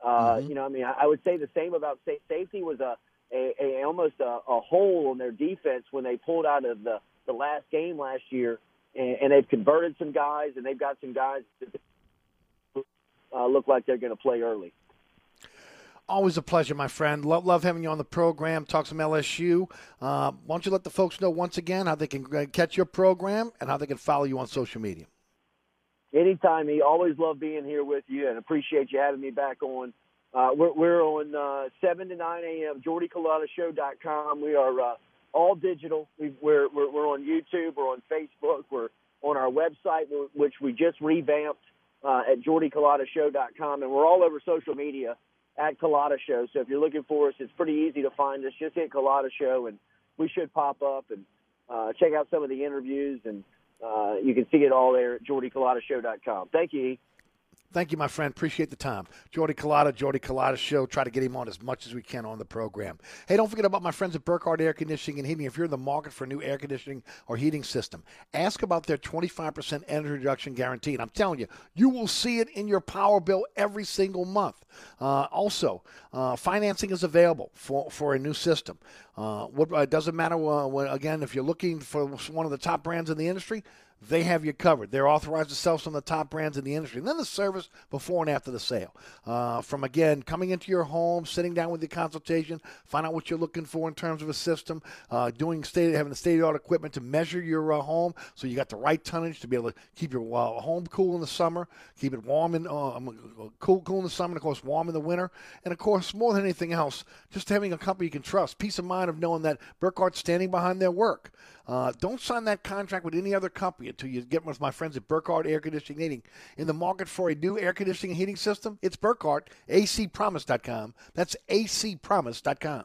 Uh, Mm-hmm. You know, I mean, I, I would say the same about sa- safety was a, a, a almost a, a hole in their defense when they pulled out of the the last game last year, and, and they've converted some guys, and they've got some guys that uh, look like they're going to play early. Always a pleasure, my friend. Love, love having you on the program. Talk some LSU. Uh, why don't you let the folks know once again how they can uh, catch your program and how they can follow you on social media? Anytime, he always love being here with you, and appreciate you having me back on. Uh, we're, we're on uh, 7 to 9 a.m. JordyCulottaShow.com. We are uh, all digital. We, we're, we're, we're on YouTube. We're on Facebook. We're on our website, which we just revamped uh, at JordyCulottaShow.com. And we're all over social media at Culotta Show. So if you're looking for us, it's pretty easy to find us. Just hit Culotta Show, and we should pop up and uh, check out some of the interviews. And uh, you can see it all there at JordyCulottaShow.com. Thank you. Thank you, my friend. Appreciate the time. Jordy Culotta, Jordy Culotta Show. Try to get him on as much as we can on the program. Hey, don't forget about my friends at Burkhardt Air Conditioning and Heating. If you're in the market for a new air conditioning or heating system, ask about their 25% energy reduction guarantee. And I'm telling you, you will see it in your power bill every single month. Uh, also, uh, financing is available for, for a new system. Uh, what, it doesn't matter, uh, again, if you're looking for one of the top brands in the industry, they have you covered. They're authorized to sell some of the top brands in the industry. And then the service before and after the sale. Uh, from, again, coming into your home, sitting down with the consultation, find out what you're looking for in terms of a system, uh, doing state, having the state-of-the-art equipment to measure your uh, home so you got the right tonnage to be able to keep your uh, home cool in the summer, keep it warm in, uh, cool, cool in the summer, and, of course, warm in the winter. And, of course, more than anything else, just having a company you can trust, peace of mind of knowing that Burkhardt's standing behind their work. Uh, don't sign that contract with any other company until you get with my friends at Burkhardt Air Conditioning Heating. In the market for a new air conditioning and heating system, it's Burkhardt, acpromise.com. That's acpromise.com.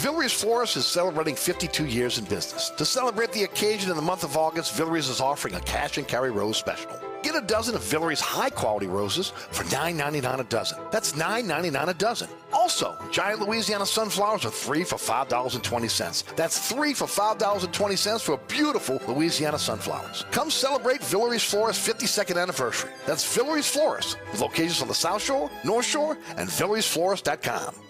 Villere's Florist is celebrating 52 years in business. To celebrate the occasion in the month of August, Villere's is offering a cash and carry rose special. Get a dozen of Villere's high quality roses for $9.99 a dozen. That's $9.99 a dozen. Also, giant Louisiana sunflowers are three for $5.20. That's three for $5.20 for beautiful Louisiana sunflowers. Come celebrate Villere's Florist 52nd anniversary. That's Villere's Florist, with locations on the South Shore, North Shore, and VilleriesFlorist.com.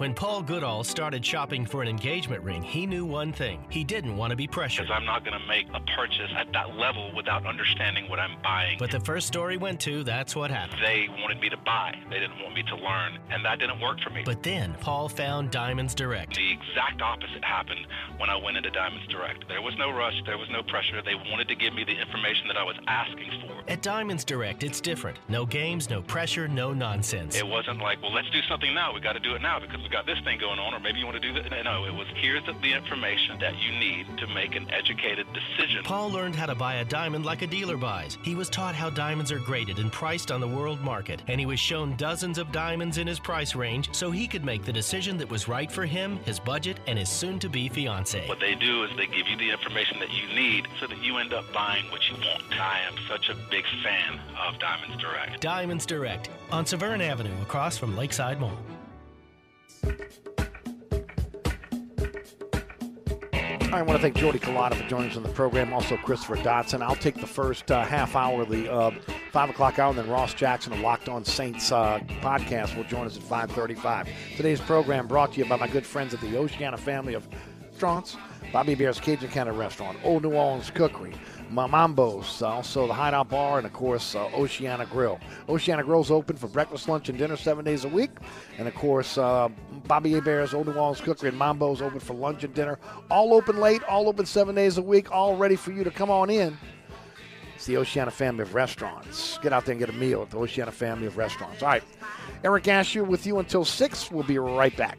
When Paul Goodall started shopping for an engagement ring, he knew one thing. He didn't want to be pressured. Because I'm not going to make a purchase at that level without understanding what I'm buying. But the first store he went to, that's what happened. They wanted me to buy. They didn't want me to learn, and that didn't work for me. But then Paul found Diamonds Direct. The exact opposite happened when I went into Diamonds Direct. There was no rush, there was no pressure. They wanted to give me the information that I was asking for. At Diamonds Direct, it's different. No games, no pressure, no nonsense. It wasn't like, well, let's do something now. We got to do it now because we got this thing going on, or maybe you want to do that. No, it was here's the, the information that you need to make an educated decision. Paul learned how to buy a diamond like a dealer buys. He was taught how diamonds are graded and priced on the world market, and he was shown dozens of diamonds in his price range so he could make the decision that was right for him, his budget, and his soon to be fiance. What they do is they give you the information that you need so that you end up buying what you want. I am such a big fan of Diamonds Direct. Diamonds Direct on Severn Avenue across from Lakeside Mall. I want to thank Jordy Culotta for joining us on the program. Also, Christopher Dotson. I'll take the first uh, half hour the uh, five o'clock hour, and then Ross Jackson of Locked On Saints uh, podcast will join us at five thirty-five. Today's program brought to you by my good friends at the Oceana family of restaurants, Bobby Hebert's Cajun Cannon Restaurant, Old New Orleans Cookery, Mamambo's, also the Hideout Bar, and of course uh, Oceana Grill. Oceana Grill's open for breakfast, lunch, and dinner seven days a week, and of course uh, Bobby Hebert's Old New Orleans Cookery and Mambo's open for lunch and dinner. All open late, all open seven days a week, all ready for you to come on in. It's the Oceana family of restaurants. Get out there and get a meal at the Oceana family of restaurants. All right, Eric Asher with you until six. We'll be right back.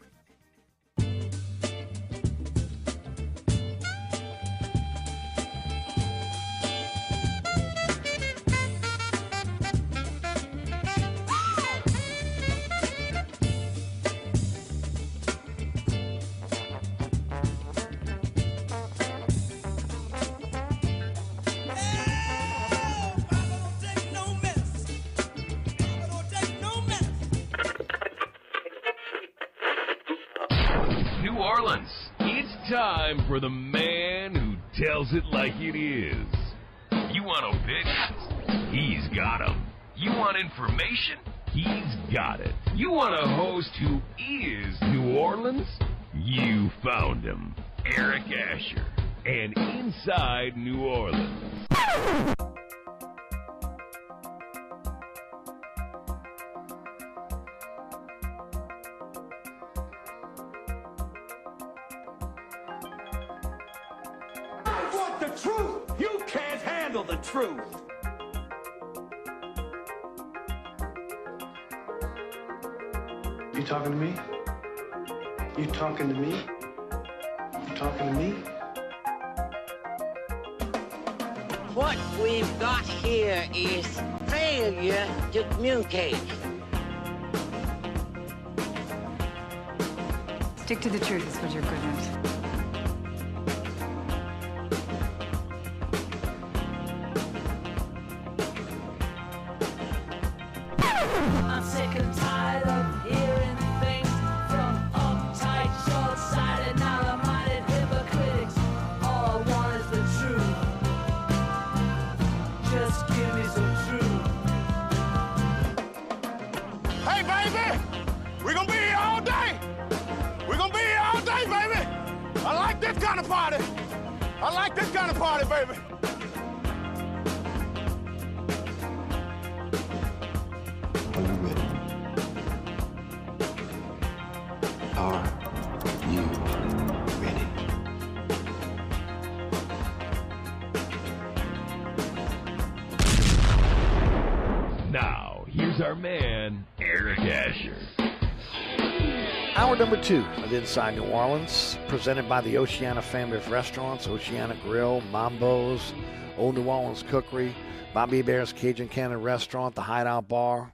Two of Inside New Orleans, presented by the Oceana family of restaurants, Oceana Grill, Mambo's, Old New Orleans Cookery, Bobby Hebert's Cajun Cannon Restaurant, the Hideout Bar.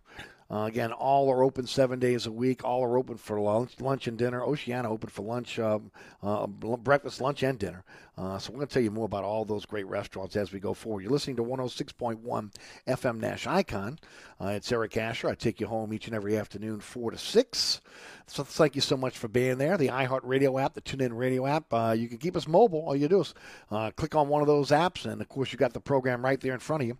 Uh, again, all are open seven days a week. All are open for lunch, lunch and dinner. Oceana open for lunch, um, uh, breakfast, lunch, and dinner. Uh, so we're going to tell you more about all those great restaurants as we go forward. You're listening to 106.1 FM Nash Icon. Uh, it's Eric Asher. I take you home each and every afternoon, 4 to 6. So thank you so much for being there. The iHeartRadio app, the TuneIn Radio app. Uh, you can keep us mobile. All you do is uh, click on one of those apps, and of course, you got the program right there in front of you.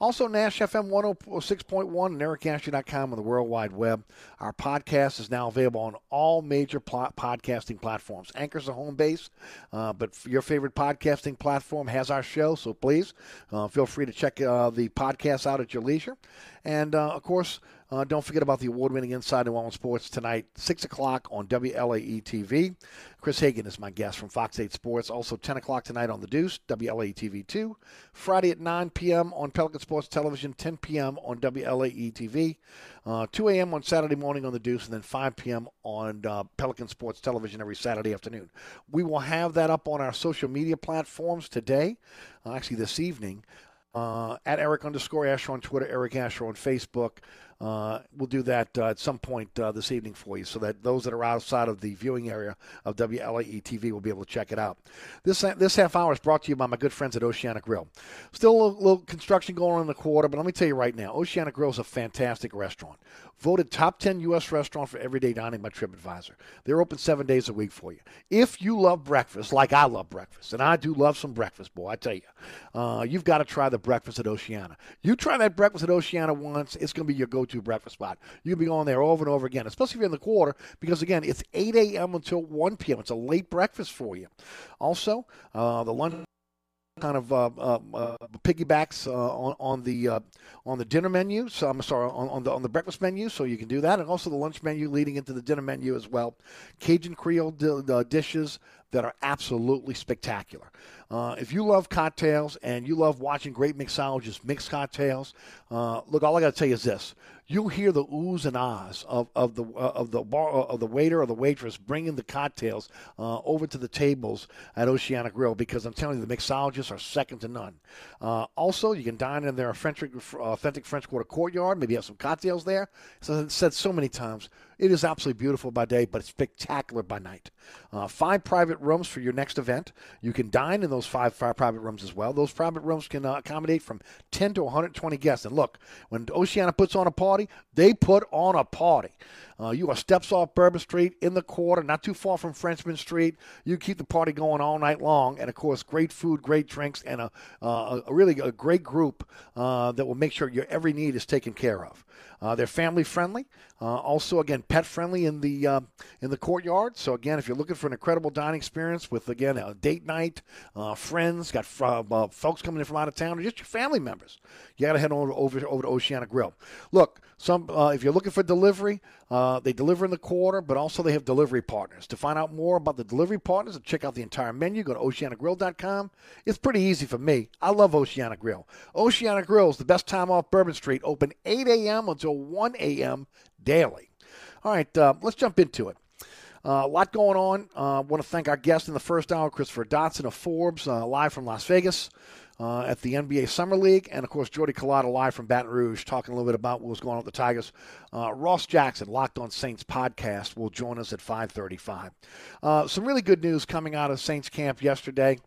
Also, Nash FM 106.1 and ericasher.com on the World Wide Web. Our podcast is now available on all major pl- podcasting platforms. Anchor's the home base, uh, but your favorite podcasting platform has our show, so please uh, feel free to check uh, the podcast out at your leisure. And, uh, of course, uh, don't forget about the award winning Inside New Orleans Sports tonight, 6 o'clock on WLAE TV. Chris Hagan is my guest from Fox 8 Sports. Also, 10 o'clock tonight on The Deuce, WLAE TV 2. Friday at 9 p.m. on Pelican Sports Television, 10 p.m. on WLAE TV. Uh, 2 a.m. on Saturday morning on The Deuce, and then 5 p.m. on uh, Pelican Sports Television every Saturday afternoon. We will have that up on our social media platforms today, uh, actually this evening. Uh, at Eric underscore Asher on Twitter, Eric Asher on Facebook. Uh, we'll do that uh, at some point uh, this evening for you so that those that are outside of the viewing area of WLAE TV will be able to check it out. This, this half hour is brought to you by my good friends at Oceana Grill. Still a little, little construction going on in the quarter, but let me tell you right now Oceana Grill is a fantastic restaurant. Voted top 10 U.S. restaurant for everyday dining by TripAdvisor. They're open seven days a week for you. If you love breakfast, like I love breakfast, and I do love some breakfast, boy, I tell you, uh, you've got to try the breakfast at Oceana. You try that breakfast at Oceana once, it's going to be your go to breakfast spot. You'll be going there over and over again, especially if you're in the quarter, because again, it's 8 a.m. until 1 p.m. It's a late breakfast for you. Also, uh, the lunch kind of uh, uh, uh, piggybacks uh, on, on the uh, on the dinner menu. So I'm sorry on, on, the on the breakfast menu, so you can do that, and also the lunch menu leading into the dinner menu as well. Cajun Creole di- dishes that are absolutely spectacular. Uh, if you love cocktails and you love watching great mixologists mix cocktails, look, all I got to tell you is this: you'll hear the oohs and ahs of, of the uh, of the bar of the waiter or the waitress bringing the cocktails uh, over to the tables at Oceana Grill because I'm telling you the mixologists are second to none. Uh, also, you can dine in their authentic, French Quarter courtyard. Maybe have some cocktails there. So I've said so many times, it is absolutely beautiful by day, but it's spectacular by night. Uh, five private rooms for your next event. You can dine in those five, five private rooms as well. Those private rooms can uh, accommodate from 10 to 120 guests. And look, when Oceana puts on a party, they put on a party. Uh, you are steps off Bourbon Street in the quarter, not too far from Frenchman Street. You keep the party going all night long, and of course, great food, great drinks, and a, uh, a really a great group uh, that will make sure your every need is taken care of. Uh, they're family friendly. Uh, also, again, pet friendly in the uh, in the courtyard. So again, if you're looking for an incredible dining experience with again a date night, uh, friends, got uh, folks coming in from out of town, or just your family members, you got to head over, over over to Oceana Grill. Look, some uh, if you're looking for delivery, they deliver in the quarter, but also they have delivery partners. To find out more about the delivery partners and check out the entire menu, go to OceanaGrill.com. It's pretty easy for me. I love Oceana Grill. Oceana Grill is the best time off Bourbon Street, open 8 a.m. until 1 a.m daily. All right, uh, let's jump into it. Uh, a lot going on. I uh, want to thank our guest in the first hour, Christopher Dotson of Forbes, uh, live from Las Vegas uh, at the NBA Summer League, and of course Jordy Culotta live from Baton Rouge, talking a little bit about what was going on with the Tigers. Uh, Ross Jackson, Locked On Saints podcast, will join us at 5:35. some really good news coming out of Saints camp yesterday.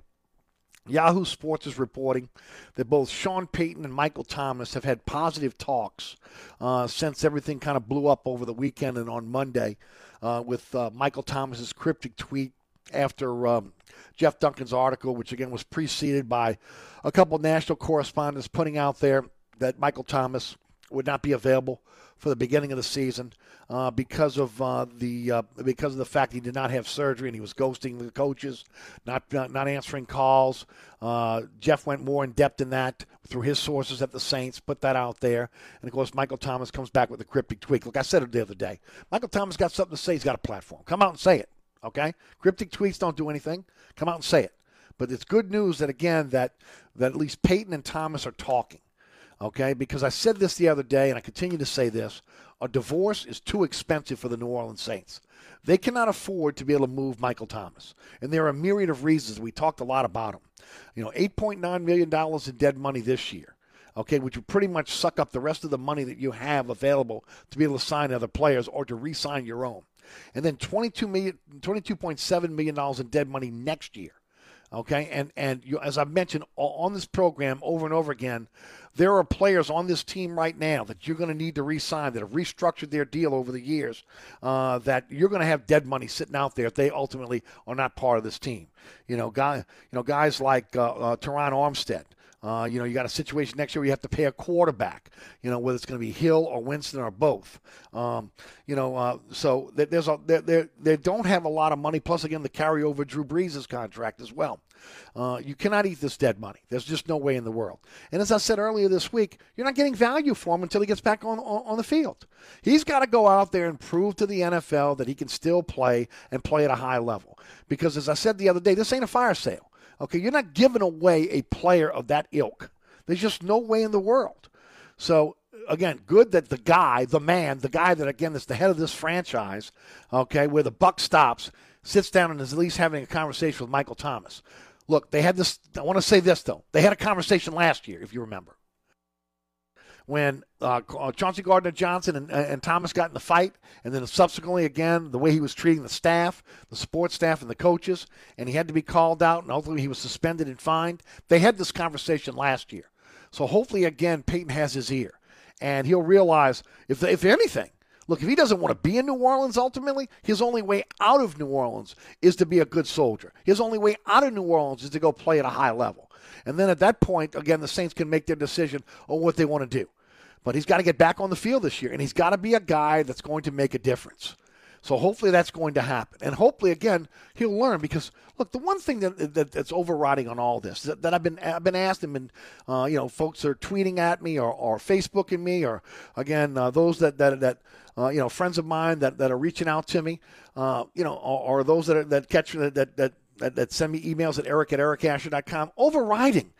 Yahoo Sports is reporting that both Sean Payton and Michael Thomas have had positive talks uh, since everything kind of blew up over the weekend and on Monday uh, with uh, Michael Thomas's cryptic tweet after um, Jeff Duncan's article, which again was preceded by a couple national correspondents putting out there that Michael Thomas would not be available for the beginning of the season uh, because of uh, the uh, because of the fact he did not have surgery and he was ghosting the coaches, not not, answering calls. Uh, Jeff went more in depth in that through his sources at the Saints, put that out there, and of course Michael Thomas comes back with a cryptic tweet. Look, I said it the other day. Michael Thomas got something to say. He's got a platform. Come out and say it. Okay, cryptic tweets don't do anything. Come out and say it. But it's good news that again that that at least Payton and Thomas are talking. Okay, because I said this the other day, and I continue to say this: a divorce is too expensive for the New Orleans Saints. They cannot afford to be able to move Michael Thomas, and there are a myriad of reasons. We talked a lot about them. You know, eight point nine million dollars in dead money this year okay, which would pretty much suck up the rest of the money that you have available to be able to sign other players or to re sign your own. And then $22 million, $22.7 million in dead money next year. Okay, and and you, as I've mentioned on this program over and over again, there are players on this team right now that you're going to need to re-sign that have restructured their deal over the years. Uh, that you're going to have dead money sitting out there if they ultimately are not part of this team. You know, guy, you know, guys like uh, uh, Terron Armstead. Uh, you know, you got a situation next year where you have to pay a quarterback. You know, whether it's going to be Hill or Winston or both. Um, you know, uh, so there's a they they don't have a lot of money. Plus, again, the carryover Drew Brees' contract as well. Uh, you cannot eat this dead money. There's just no way in the world. And as I said earlier this week, you're not getting value for him until he gets back on, on, on the field. He's got to go out there and prove to the NFL that he can still play and play at a high level. Because as I said the other day, this ain't a fire sale. Okay, you're not giving away a player of that ilk. There's just no way in the world. So again, good that the guy, the man, the guy that again is the head of this franchise, okay, where the buck stops, sits down and is at least having a conversation with Michael Thomas. Look, they had this. I want to say this though. They had a conversation last year, if you remember when uh, uh, Chauncey Gardner Johnson and, and Thomas got in the fight, and then subsequently again the way he was treating the staff, the support staff, and the coaches, and he had to be called out, and ultimately he was suspended and fined. They had this conversation last year, so hopefully again Payton has his ear, and he'll realize if if anything. Look, if he doesn't want to be in New Orleans ultimately, his only way out of New Orleans is to be a good soldier. His only way out of New Orleans is to go play at a high level. And then at that point, again, the Saints can make their decision on what they want to do. But he's got to get back on the field this year, and he's got to be a guy that's going to make a difference. So hopefully that's going to happen, and hopefully again he'll learn because look, the one thing that, that that's overriding on all this that, that I've been I've been asked and been uh, you know folks are tweeting at me or, or Facebooking me or again uh, those that that that uh, you know friends of mine that, that are reaching out to me uh, you know or, or, those that are, that catch that that, that that, that send me emails at eric at ericasher.com overriding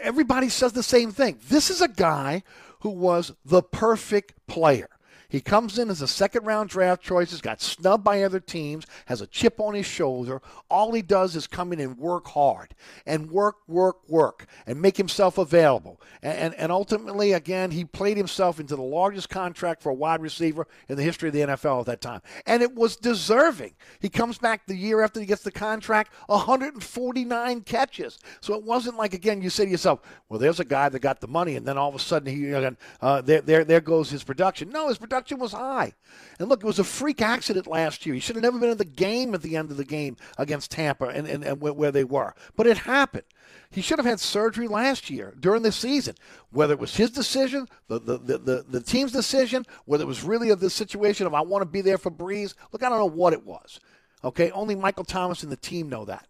everybody says the same thing this is a guy who was the perfect player. He comes in as a second round draft choice, has got snubbed by other teams, has a chip on his shoulder. All he does is come in and work hard and work, work, work and make himself available. And, and, and ultimately, again, he played himself into the largest contract for a wide receiver in the history of the NFL at that time. And it was deserving. He comes back the year after he gets the contract, 149 catches. So it wasn't like, again, you say to yourself, well, there's a guy that got the money, and then all of a sudden, he, uh, there, there, there goes his production. No, his production production was high. And look, it was a freak accident last year. He should have never been in the game at the end of the game against Tampa and, and, and where they were. But it happened. He should have had surgery last year during the season. Whether it was his decision, the, the, the, the, team's decision, whether it was really of the situation of I want to be there for Brees. Look, I don't know what it was. Okay, only Michael Thomas and the team know that.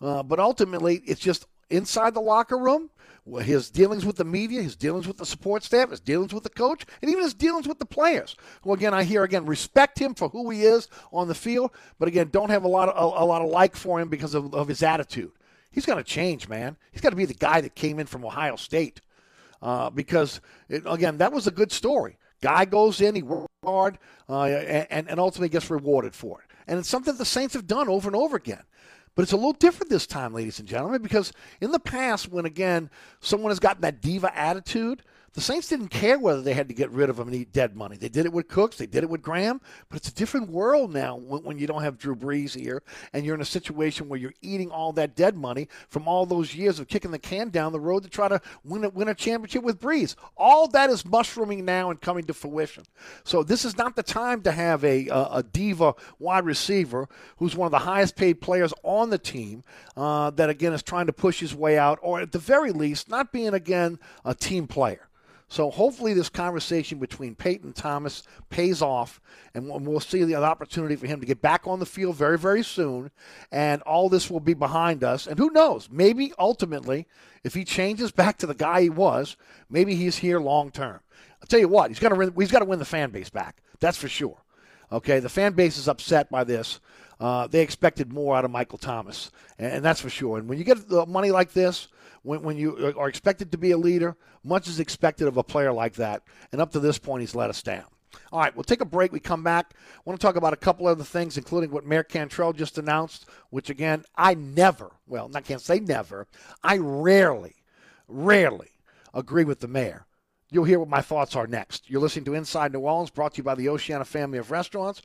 Uh, but ultimately, it's just inside the locker room his dealings with the media, his dealings with the support staff, his dealings with the coach, and even his dealings with the players. Who again, I hear again respect him for who he is on the field, but again, don't have a lot of a, a lot of like for him because of, of his attitude. He's got to change, man. He's got to be the guy that came in from Ohio State, uh, because it, again, that was a good story. Guy goes in, he works hard, uh, and, and ultimately gets rewarded for it. And it's something the Saints have done over and over again. But it's a little different this time, ladies and gentlemen, because in the past, when again someone has gotten that diva attitude, the Saints didn't care whether they had to get rid of him and eat dead money. They did it with Cooks, they did it with Graham, but it's a different world now when, when, you don't have Drew Brees here and you're in a situation where you're eating all that dead money from all those years of kicking the can down the road to try to win a, win a championship with Brees. All that is mushrooming now and coming to fruition. So this is not the time to have a, a, a diva wide receiver who's one of the highest paid players on the team uh, that, again, is trying to push his way out or at the very least not being, again, a team player. So hopefully, this conversation between Payton Thomas pays off, and we'll see the opportunity for him to get back on the field very, very soon. And all this will be behind us. And who knows? Maybe ultimately, if he changes back to the guy he was, maybe he's here long term. I'll tell you what, he's got to he's got to win the fan base back. That's for sure. Okay, the fan base is upset by this. Uh, they expected more out of Michael Thomas, and, and that's for sure. And when you get the money like this, when, when you are expected to be a leader, much is expected of a player like that. And up to this point, he's let us down. All right, we'll take a break. We come back. I want to talk about a couple other things, including what Mayor Cantrell just announced, which again, I never, well, I can't say never, I rarely, rarely agree with the mayor. You'll hear what my thoughts are next. You're listening to Inside New Orleans, brought to you by the Oceana family of restaurants.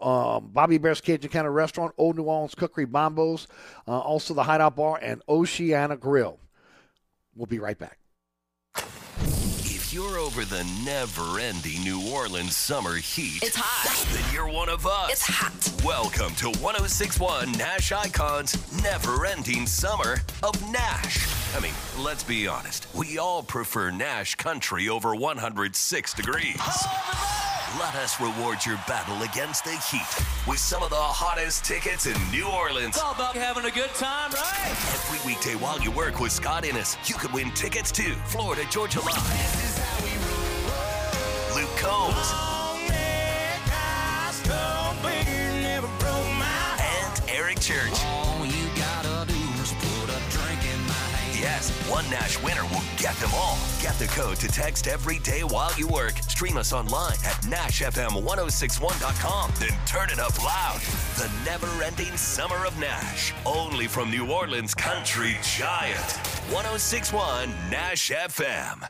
Um, Bobby Hebert's Cajun Cannon Restaurant, Old New Orleans Cookery Mambo's, uh, also the Hideout Bar, and Oceana Grill. We'll be right back. If you're over the never ending New Orleans summer heat, It's hot. then you're one of us. It's hot. Welcome to 1061 Nash Icons Never Ending Summer of Nash. I mean, let's be honest. We all prefer Nash country over 106 degrees. Let us reward your battle against the heat with some of the hottest tickets in New Orleans. It's all about having a good time, right? Every weekday while you work with Scott Innes, you could win tickets to Florida Georgia Line. Luke Combs. And Eric Church. One Nash winner will get them all. Get the code to text every day while you work. Stream us online at NashFM1061.com. Then turn it up loud. The never ending summer of Nash. Only from New Orleans country giant. 1061 Nash FM.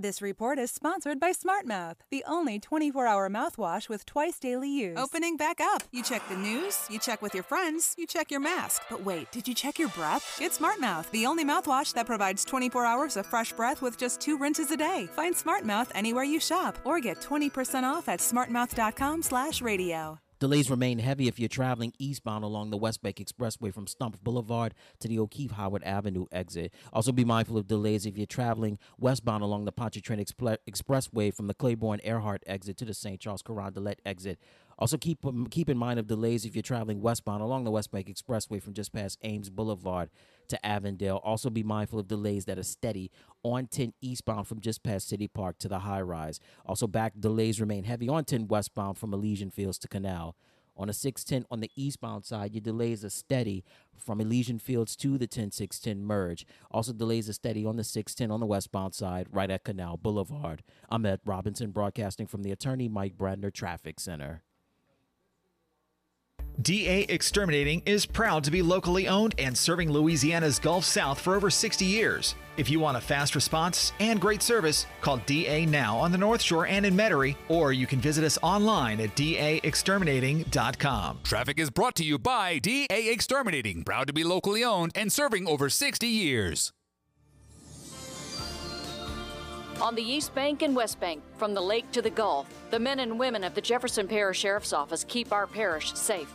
This report is sponsored by SmartMouth, the only 24 hour mouthwash with twice daily use. Opening back up. You check the news, you check with your friends, you check your mask. But wait, did you check your breath? Get SmartMouth, the only mouthwash that provides 24 hours of fresh breath with just two rinses a day. Find SmartMouth anywhere you shop or get 20% off at smartmouth.com slash radio. Delays remain heavy if you're traveling eastbound along the West Bank Expressway from Stumpf Boulevard to the O'Keefe Howard Avenue exit. Also, be mindful of delays if you're traveling westbound along the Pontchartrain Expre- Expressway from the Claiborne Earhart exit to the St. Charles Carondelet exit. Also, keep um, keep in mind of delays if you're traveling westbound along the West Bank Expressway from just past Ames Boulevard to Avondale. Also, be mindful of delays that are steady on 10 eastbound from just past City Park to the high rise. Also, back delays remain heavy on 10 westbound from Elysian Fields to Canal. On the 610 on the eastbound side, your delays are steady from Elysian Fields to the 10610 merge. Also, delays are steady on the 610 on the westbound side, right at Canal Boulevard. I'm Ed Robinson, broadcasting from the Attorney Mike Brandner Traffic Center. DA Exterminating is proud to be locally owned and serving Louisiana's Gulf South for over 60 years. If you want a fast response and great service, call DA now on the North Shore and in Metairie, or you can visit us online at daexterminating.com. Traffic is brought to you by DA Exterminating, proud to be locally owned and serving over 60 years. On the East Bank and West Bank, from the lake to the Gulf, the men and women of the Jefferson Parish Sheriff's Office keep our parish safe.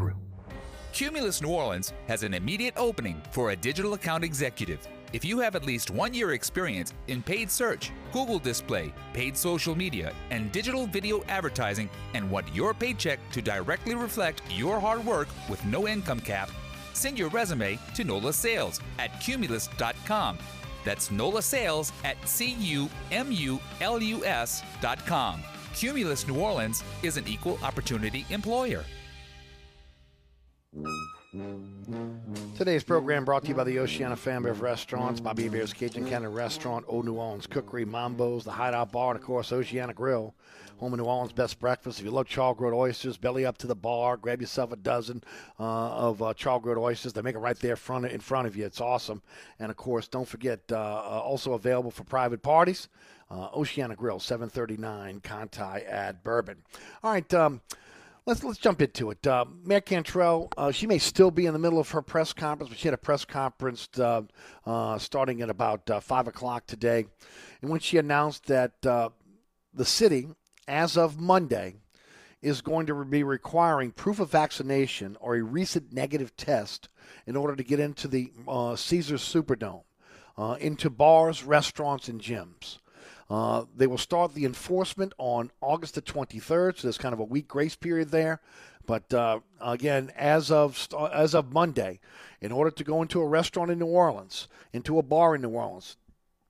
Grill. Cumulus New Orleans has an immediate opening for a digital account executive. If you have at least one year experience in paid search, Google display, paid social media, and digital video advertising, and want your paycheck to directly reflect your hard work with no income cap, send your resume to NOLA Sales at cumulus.com. That's NOLA Sales at C-U-M-U-L-U-S.com. Cumulus New Orleans is an equal opportunity employer. Today's program brought to you by the Oceana family of restaurants, Bobby Hebert's Cajun Cannon Restaurant, Old New Orleans Cookery, Mambo's, the Hideout Bar, and of course Oceana Grill. Home of New Orleans best breakfast. If you love char grilled oysters, belly up to the bar, grab yourself a dozen uh, of uh, char grilled oysters. They make it right there front in front of you. It's awesome. And of course, don't forget, uh, uh also available for private parties. Uh, Oceana Grill, 739 Conti at Bourbon. All right. Um, let's let's jump into it. Uh, Mayor Cantrell, uh, she may still be in the middle of her press conference, but she had a press conference uh, uh starting at about uh, five o'clock today, in which she announced that uh, the city as of Monday, is going to be requiring proof of vaccination or a recent negative test in order to get into the Caesars Superdome, into bars, restaurants, and gyms. Uh, they will start the enforcement on August the 23rd, so there's kind of a week grace period there. But uh, again, as of as of Monday, in order to go into a restaurant in New Orleans, into a bar in New Orleans,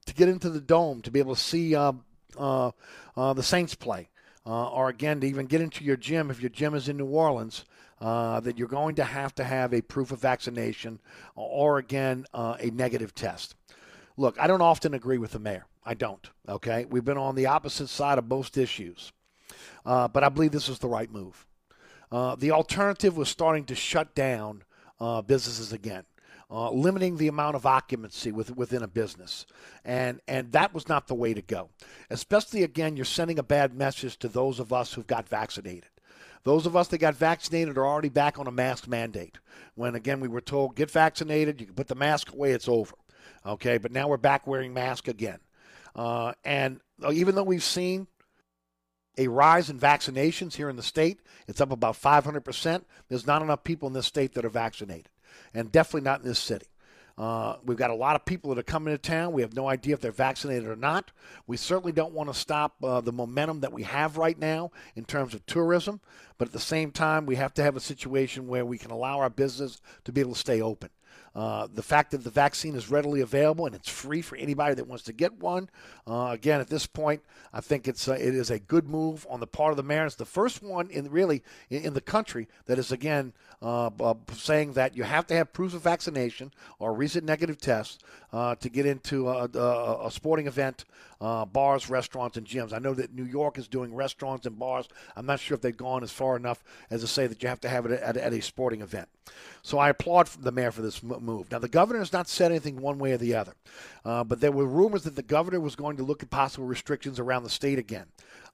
to get into the dome, to be able to see uh, uh, uh, the Saints play, uh, or again to even get into your gym if your gym is in New Orleans. Uh, that you're going to have to have a proof of vaccination or again uh, a negative test. Look, I don't often agree with the mayor. I don't. Okay, we've been on the opposite side of most issues, uh, but I believe this is the right move. Uh, the alternative was starting to shut down uh, businesses again uh, limiting the amount of occupancy with, within a business. And, and that was not the way to go. Especially, again, you're sending a bad message to those of us who've got vaccinated. Those of us that got vaccinated are already back on a mask mandate. When, again, we were told, get vaccinated, you can put the mask away, it's over. Okay, but now we're back wearing masks again. Uh, and uh, even though we've seen a rise in vaccinations here in the state, it's up about 500%, there's not enough people in this state that are vaccinated and definitely not in this city. Uh, we've got a lot of people that are coming to town. We have no idea if they're vaccinated or not. We certainly don't want to stop uh, the momentum that we have right now in terms of tourism. But at the same time, we have to have a situation where we can allow our business to be able to stay open. Uh, the fact that the vaccine is readily available and it's free for anybody that wants to get one. Uh, again, at this point, I think it's uh, it is a good move on the part of the. It's the first one in really in, in the country that is again uh, uh, saying that you have to have proof of vaccination or recent negative tests to get into a, a, a sporting event, bars, restaurants, and gyms. I know that New York is doing restaurants and bars. I'm not sure if they've gone as far enough as to say that you have to have it at, at a sporting event. So I applaud the mayor for this move. Now, the governor has not said anything one way or the other, uh, but there were rumors that the governor was going to look at possible restrictions around the state again.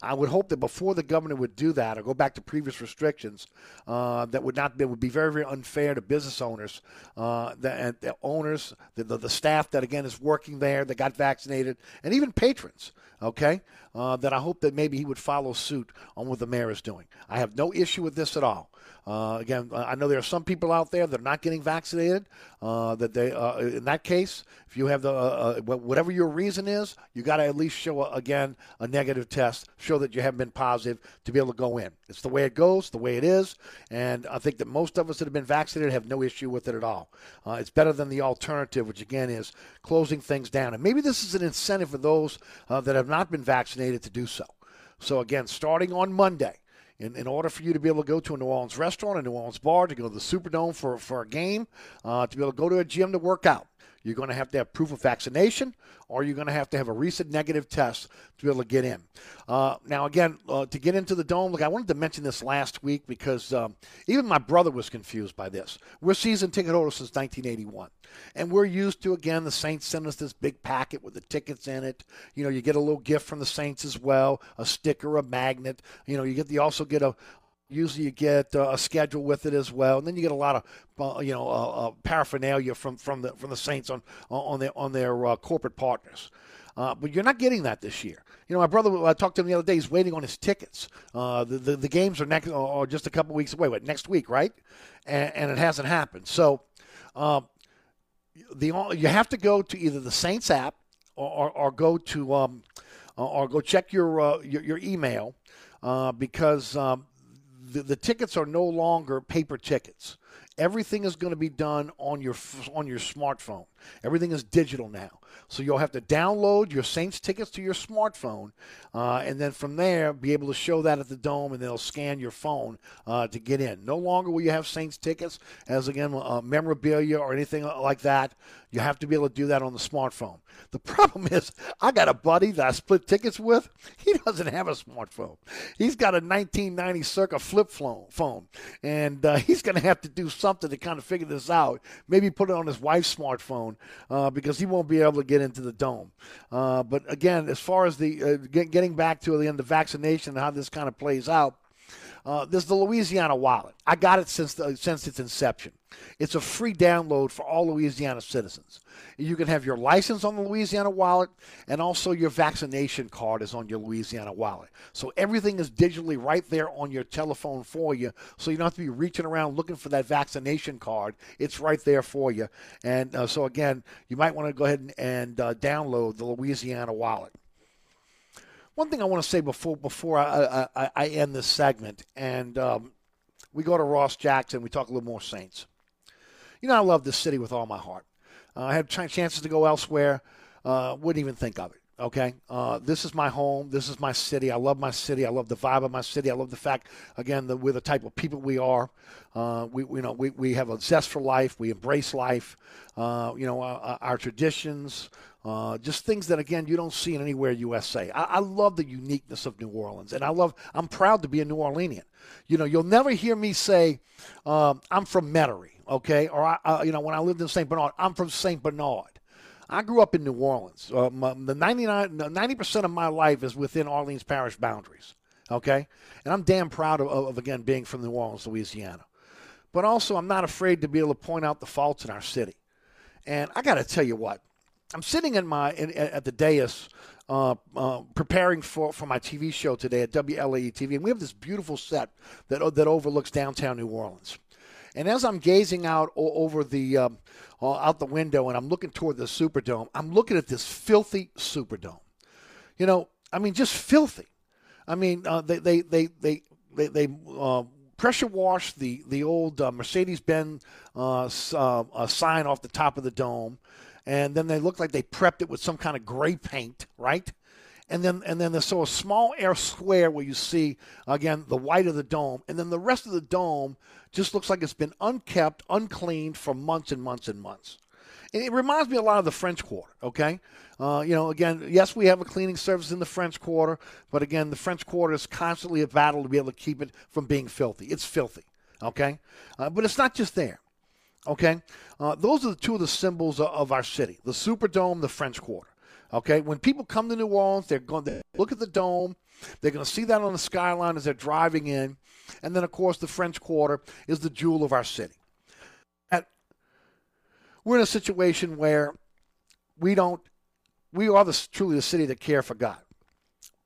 I would hope that before the governor would do that or go back to previous restrictions, uh, that would not that would be very very unfair to business owners, uh, the, the owners, the, the, the staff that again is working there that got vaccinated, and even patrons. Okay, uh, that I hope that maybe he would follow suit on what the mayor is doing. I have no issue with this at all. Uh, again, I know there are some people out there that are not getting vaccinated. Uh, that they, uh, in that case, if you have the uh, uh, whatever your reason is, you got to at least show again a negative test, show that you haven't been positive to be able to go in. It's the way it goes, the way it is, and I think that most of us that have been vaccinated have no issue with it at all. It's better than the alternative, which again is closing things down. And maybe this is an incentive for those that have not been vaccinated to do so. So again, starting on Monday in, in order for you to be able to go to a New Orleans restaurant, a New Orleans bar, to go to the Superdome for, for a game, uh, to be able to go to a gym to work out, You're going to have to have proof of vaccination, or you're going to have to have a recent negative test to be able to get in. Uh, now, again, uh, to get into the dome, look, I wanted to mention this last week because um, even my brother was confused by this. We're season ticket holders since 1981, and we're used to again the Saints send us this big packet with the tickets in it. You know, you get a little gift from the Saints as well, a sticker, a magnet. You know, you get you also get a Usually, you get uh, a schedule with it as well, and then you get a lot of uh, you know uh, uh paraphernalia from, from the from the Saints on on their on their uh, corporate partners. Uh, but you're not getting that this year. You know, my brother, I talked to him the other day. He's waiting on his tickets. the, the, the games are next, or just a couple weeks away. What next week, right? And, and it hasn't happened. So, um, the you have to go to either the Saints app or, or, or go to um, or go check your your, your, email because um, the, the tickets are no longer paper tickets. Everything is going to be done on your on your smartphone. Everything is digital now. So you'll have to download your Saints tickets to your smartphone, uh, and then from there be able to show that at the dome, and they'll scan your phone uh, to get in. No longer will you have Saints tickets as again uh, memorabilia or anything like that. You have to be able to do that on the smartphone. The [LAUGHS] problem is, I got a buddy that I split tickets with. [LAUGHS] He doesn't have a smartphone. He's got a 1990 circa flip phone, and uh, [LAUGHS] he's going to have to do something to kind of figure this out. Maybe put it on his wife's smartphone uh, because he won't be able to get into the dome. Uh, but again, as far as the uh, get, getting back to the end of vaccination and how this kind of plays out, uh, there's the Louisiana Wallet. I got it since the, since its inception. It's a free download for all Louisiana citizens. You can have your license on the Louisiana Wallet, and also your vaccination card is on your Louisiana Wallet. So everything is digitally right there on your telephone for you. So you don't have to be reaching around looking for that vaccination card. It's right there for you. And uh, so again, you might want to go ahead and, and uh, download the Louisiana Wallet. One thing I want to say before before I, I, I end this segment, and um, we go to Ross Jackson, we talk a little more Saints. You know, I love this city with all my heart. Uh, I had chances to go elsewhere, uh, wouldn't even think of it. Okay, uh, this is my home. This is my city. I love my city. I love the vibe of my city. I love the fact, again, that we're the type of people we are. Uh, we, you know, we, we have a zest for life. We embrace life. Uh, you know, our traditions, uh, just things that again you don't see in anywhere USA. I, I, love the uniqueness of New Orleans, and I love. I'm proud to be a New Orleanian. You know, you'll never hear me say um, I'm from Metairie, okay, or I, uh, you know, when I lived in Saint Bernard, I'm from Saint Bernard. I grew up in New Orleans. Uh, my, the 99, 90% of my life is within Orleans Parish boundaries, okay, and I'm damn proud of, of again being from New Orleans, Louisiana. But also, I'm not afraid to be able to point out the faults in our city. And I got to tell you what, I'm sitting in my in, at the dais uh, uh, preparing for, for my TV show today at WLAE TV, and we have this beautiful set that that overlooks downtown New Orleans. And as I'm gazing out over the um, uh, out the window, and I'm looking toward the Superdome, I'm looking at this filthy Superdome. You know, I mean, just filthy. I mean, uh, they they they they they, they uh, pressure wash the the old uh, Mercedes Benz uh, uh, sign off the top of the dome and then they look like they prepped it with some kind of gray paint, right? And then and then there's so a small air square where you see again the white of the dome, and then the rest of the dome just looks like it's been unkept, uncleaned for months and months and months. And it reminds me a lot of the French Quarter. Okay, uh, you know, again, yes, we have a cleaning service in the French Quarter, but again, the French Quarter is constantly a battle to be able to keep it from being filthy. It's filthy. Okay, uh, but it's not just there. Okay, uh, those are the two of the symbols of, our city: the Superdome, the French Quarter. Okay, when people come to New Orleans, they're going to look at the dome. They're going to see that on the skyline as they're driving in, and then of course the French Quarter is the jewel of our city. We're in a situation where we don't. We are the, truly the city that care forgot.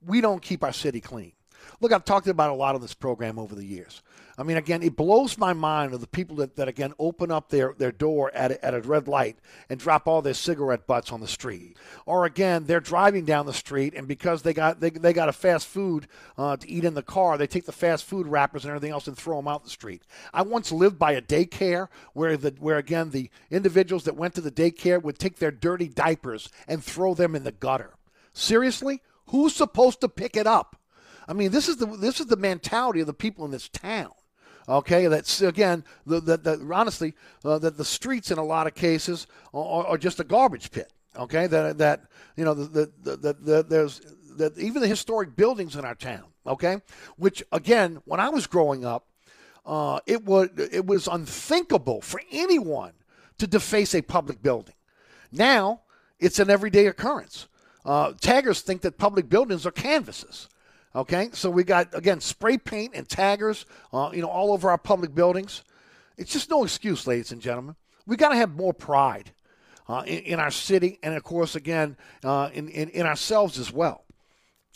We don't keep our city clean. Look, I've talked about a lot of this program over the years. I mean, again, it blows my mind of the people that, that again open up their, their door at a, at a red light and drop all their cigarette butts on the street. Or again, they're driving down the street and because they got they, they got a fast food uh, to eat in the car, they take the fast food wrappers and everything else and throw them out the street. I once lived by a daycare where the where again the individuals that went to the daycare would take their dirty diapers and throw them in the gutter. Seriously, who's supposed to pick it up? I mean, this is the this is the mentality of the people in this town. Okay, that's again the the, the honestly uh, that the streets in a lot of cases are, are just a garbage pit. Okay, that that you know the the, the, the there's that even the historic buildings in our town. Okay, which again when I was growing up, uh, it was it was unthinkable for anyone to deface a public building. Now it's an everyday occurrence. Uh, taggers think that public buildings are canvases. Okay, so we got again spray paint and taggers, uh, you know, all over our public buildings. It's just no excuse, ladies and gentlemen. We got to have more pride uh, in, in, our city, and of course, again, uh, in, in, in ourselves as well.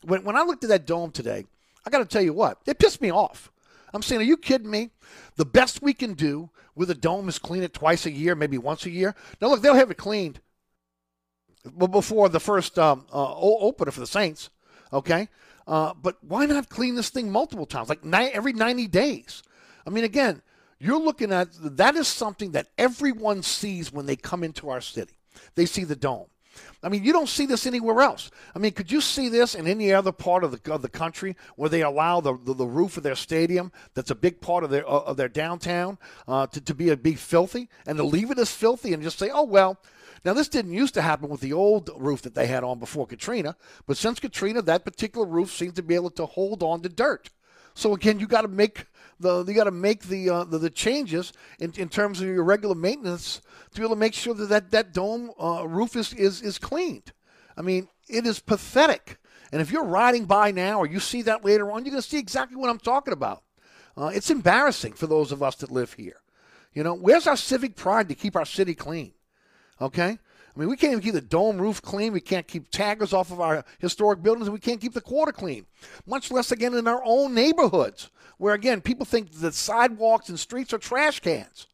When when I looked at that dome today, I got to tell you what, it pissed me off. I'm saying, are you kidding me? The best we can do with a dome is clean it twice a year, maybe once a year. Now look, they'll have it cleaned before the first um, uh, opener for the Saints. Okay, uh, but why not clean this thing multiple times, like ni- every 90 days? I mean, again, you're looking at that is something that everyone sees when they come into our city. They see the dome. I mean, you don't see this anywhere else. I mean, could you see this in any other part of the of the country where they allow the the, the roof of their stadium, that's a big part of their of their downtown, uh, to to be a big filthy, and to leave it as filthy and just say, oh well, now, this didn't used to happen with the old roof that they had on before Katrina, but since Katrina, that particular roof seems to be able to hold on to dirt. So again, you got to make the you got to make the, uh, the, the changes in, in terms of your regular maintenance to be able to make sure that that, that dome uh, roof is, is is cleaned. I mean, it is pathetic. And if you're riding by now or you see that later on, you're going to see exactly what I'm talking about. Uh, it's embarrassing for those of us that live here. You know, where's our civic pride to keep our city clean? Okay? I mean, we can't even keep the dome roof clean. We can't keep taggers off of our historic buildings, we can't keep the quarter clean, much less, again, in our own neighborhoods, where, again, people think that sidewalks and streets are trash cans.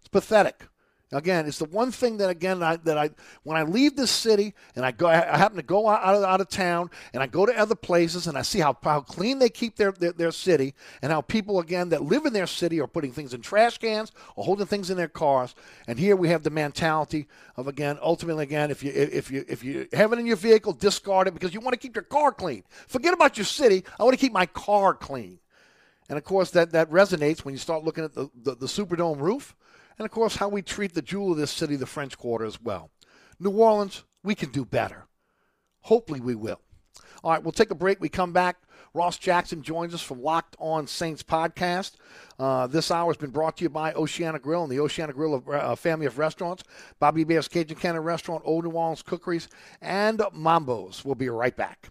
It's pathetic. Again, it's the one thing that again I, that I when I leave this city and I go I happen to go out of, out of town and I go to other places and I see how, how clean they keep their, their, their city and how people again that live in their city are putting things in trash cans or holding things in their cars. And here we have the mentality of again ultimately again if you if you if you have it in your vehicle discard it because you want to keep your car clean. Forget about your city. I want to keep my car clean. And of course that that resonates when you start looking at the, the, the Superdome roof and of course, how we treat the jewel of this city, the French Quarter, as well. New Orleans, we can do better. Hopefully, we will. All right, we'll take a break. We come back. Ross Jackson joins us from Locked On Saints podcast. Uh, this hour has been brought to you by Oceana Grill and the Oceana Grill of, uh, family of restaurants, Bobby Hebert's Cajun Cannon Restaurant, Old New Orleans Cookeries, and Mambo's. We'll be right back.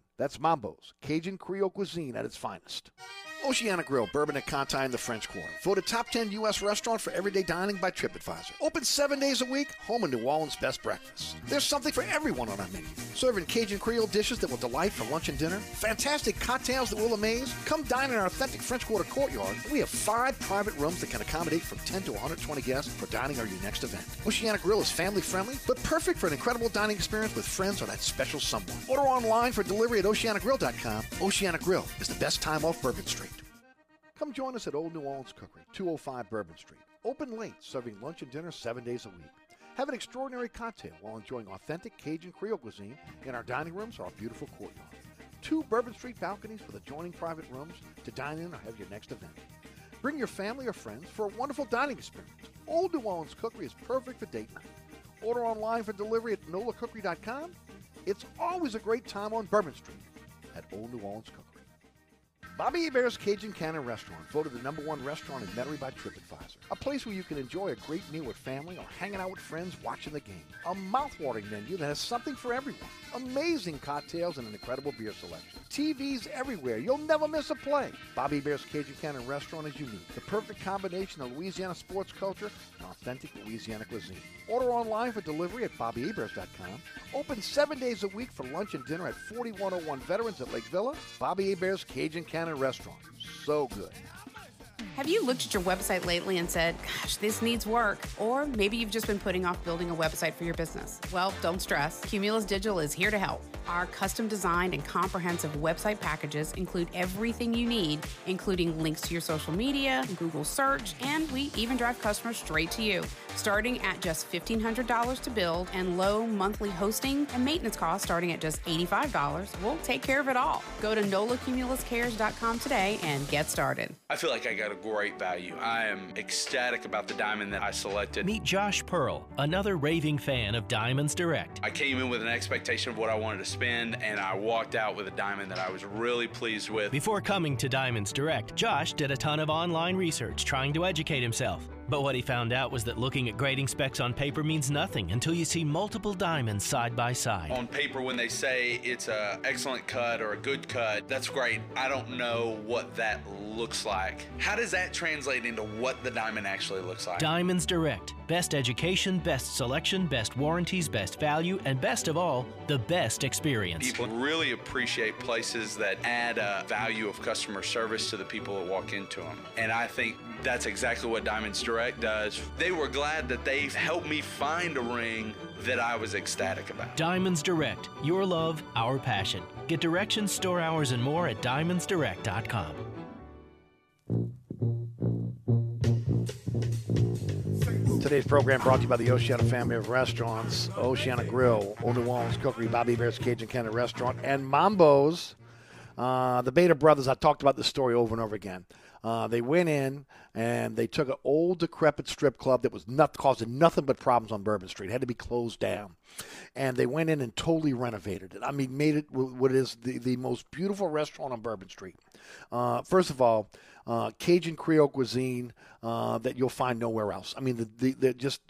That's Mambo's, Cajun Creole cuisine at its finest. Oceana Grill, Bourbon at Conti in the French Quarter. Voted top 10 U.S. restaurant for everyday dining by TripAdvisor. Open seven days a week, home of New Orleans' best breakfast. There's something for everyone on our menu. Serving Cajun Creole dishes that will delight for lunch and dinner. Fantastic cocktails that will amaze. Come dine in our authentic French Quarter courtyard. We have five private rooms that can accommodate from 10 to 120 guests for dining or your next event. Oceana Grill is family friendly, but perfect for an incredible dining experience with friends or that special someone. Order online for delivery at oceanagrill.com. Oceana Grill is the best time off Bourbon Street. Come join us at Old New Orleans Cookery, 205 Bourbon Street. Open late, serving lunch and dinner seven days a week. Have an extraordinary cocktail while enjoying authentic Cajun Creole cuisine in our dining rooms or our beautiful courtyard. Two Bourbon Street balconies with adjoining private rooms to dine in or have your next event. Bring your family or friends for a wonderful dining experience. Old New Orleans Cookery is perfect for date night. Order online for delivery at nolacookery.com. It's always a great time on Bourbon Street at Old New Orleans Cookery. Bobby Hebert's Cajun Cannon Restaurant, voted the number one restaurant in Metairie by TripAdvisor. A place where you can enjoy a great meal with family or hanging out with friends watching the game. A mouthwatering menu that has something for everyone. Amazing cocktails and an incredible beer selection. TVs everywhere. You'll never miss a play. Bobby Hebert's Cajun Cannon Restaurant is unique. The perfect combination of Louisiana sports culture and authentic Louisiana cuisine. Order online for delivery at BobbyHeberts.com. Open seven days a week for lunch and dinner at 4101 Veterans at Lake Villa. Bobby Hebert's Cajun Cannon Restaurant. So good. Have you looked at your website lately and said, gosh, this needs work? Or maybe you've just been putting off building a website for your business. Well, don't stress. Cumulus Digital is here to help. Our custom designed and comprehensive website packages include everything you need, including links to your social media, Google search, and we even drive customers straight to you. Starting at just $1,500 to build and low monthly hosting and maintenance costs starting at just $85, we'll take care of it all. Go to nolacumuluscares.com today and get started. I feel like I got a great value. I am ecstatic about the diamond that I selected. Meet Josh Pearl, another raving fan of Diamonds Direct. I came in with an expectation of what I wanted to spend, and I walked out with a diamond that I was really pleased with. Before coming to Diamonds Direct, Josh did a ton of online research trying to educate himself. But what he found out was that looking at grading specs on paper means nothing until you see multiple diamonds side by side. On paper, when they say it's a excellent cut or a good cut, that's great. I don't know what that looks like. How does that translate into what the diamond actually looks like? Diamonds Direct. Best education, best selection, best warranties, best value, and best of all, the best experience. People really appreciate places that add a value of customer service to the people that walk into them. And I think that's exactly what Diamonds Direct does. They were glad that they helped me find a ring that I was ecstatic about. Diamonds Direct. Your love, our passion. Get directions, store hours, and more at diamondsdirect.com. Today's program brought to you by the Oceana family of restaurants, Oceana Grill, Old New Orleans Cookery, Bobby Hebert's Cajun Cannon Restaurant, and Mambo's. Uh, the Beta brothers, I talked about this story over and over again. Uh, they went in and they took an old decrepit strip club that was not causing nothing but problems on Bourbon Street. It had to be closed down, and they went in and totally renovated it. I mean, made it what is the, the most beautiful restaurant on Bourbon Street. Uh, first of all, uh, Cajun Creole cuisine uh, that you'll find nowhere else. I mean, the, the, the just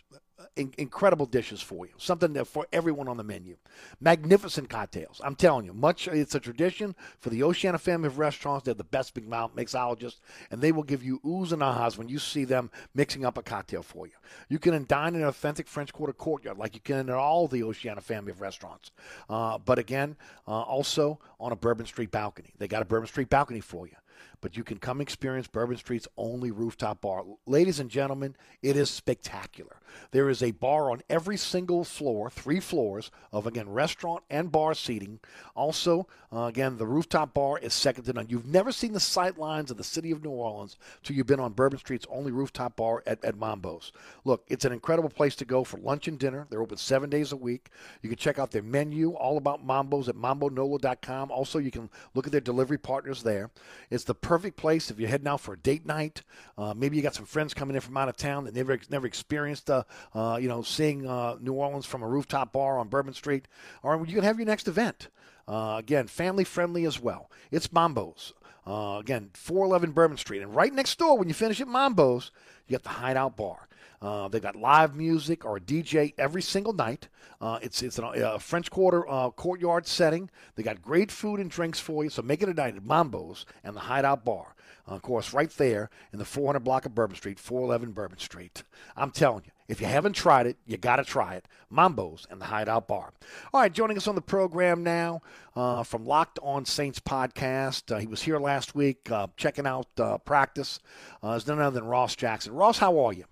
in- incredible dishes for you. Something that for everyone on the menu. Magnificent cocktails. I'm telling you, much it's a tradition for the Oceana family of restaurants. They're the best big mouth mixologists, and they will give you oohs and ahas when you see them mixing up a cocktail for you. You can dine in an authentic French Quarter courtyard like you can in all the Oceana family of restaurants. Uh, but again, uh, also on a Bourbon Street balcony. They got a Bourbon Street balcony for you but you can come experience Bourbon Street's only rooftop bar. Ladies and gentlemen, it is spectacular. There is a bar on every single floor, three floors of again restaurant and bar seating. Also, uh, again, the rooftop bar is second to none. You've never seen the sight lines of the city of New Orleans till you've been on Bourbon Street's only rooftop bar at, at Mambo's. Look, it's an incredible place to go for lunch and dinner. They're open seven days a week. You can check out their menu, all about Mambo's at mambonola.com. Also, you can look at their delivery partners there. It's the perfect place if you're heading out for a date night. Uh, maybe you got some friends coming in from out of town that never never experienced, uh, uh, you know, seeing uh, New Orleans from a rooftop bar on Bourbon Street, or you can have your next event. Uh, again, family friendly as well. It's Mambo's. Uh, again, 411 Bourbon Street. And right next door, when you finish at Mambo's, you got the Hideout Bar. Uh, they've got live music or a DJ every single night. Uh, it's it's a French Quarter uh, courtyard setting. They got great food and drinks for you, so make it a night at Mambo's and the Hideout Bar. Uh, of course, right there in the 400 block of Bourbon Street, 411 Bourbon Street. I'm telling you, if you haven't tried it, you got to try it. Mambo's and the Hideout Bar. All right, joining us on the program now uh, from Locked On Saints podcast. Uh, he was here last week uh, checking out uh, practice. Uh, none other than Ross Jackson. Ross, how are you?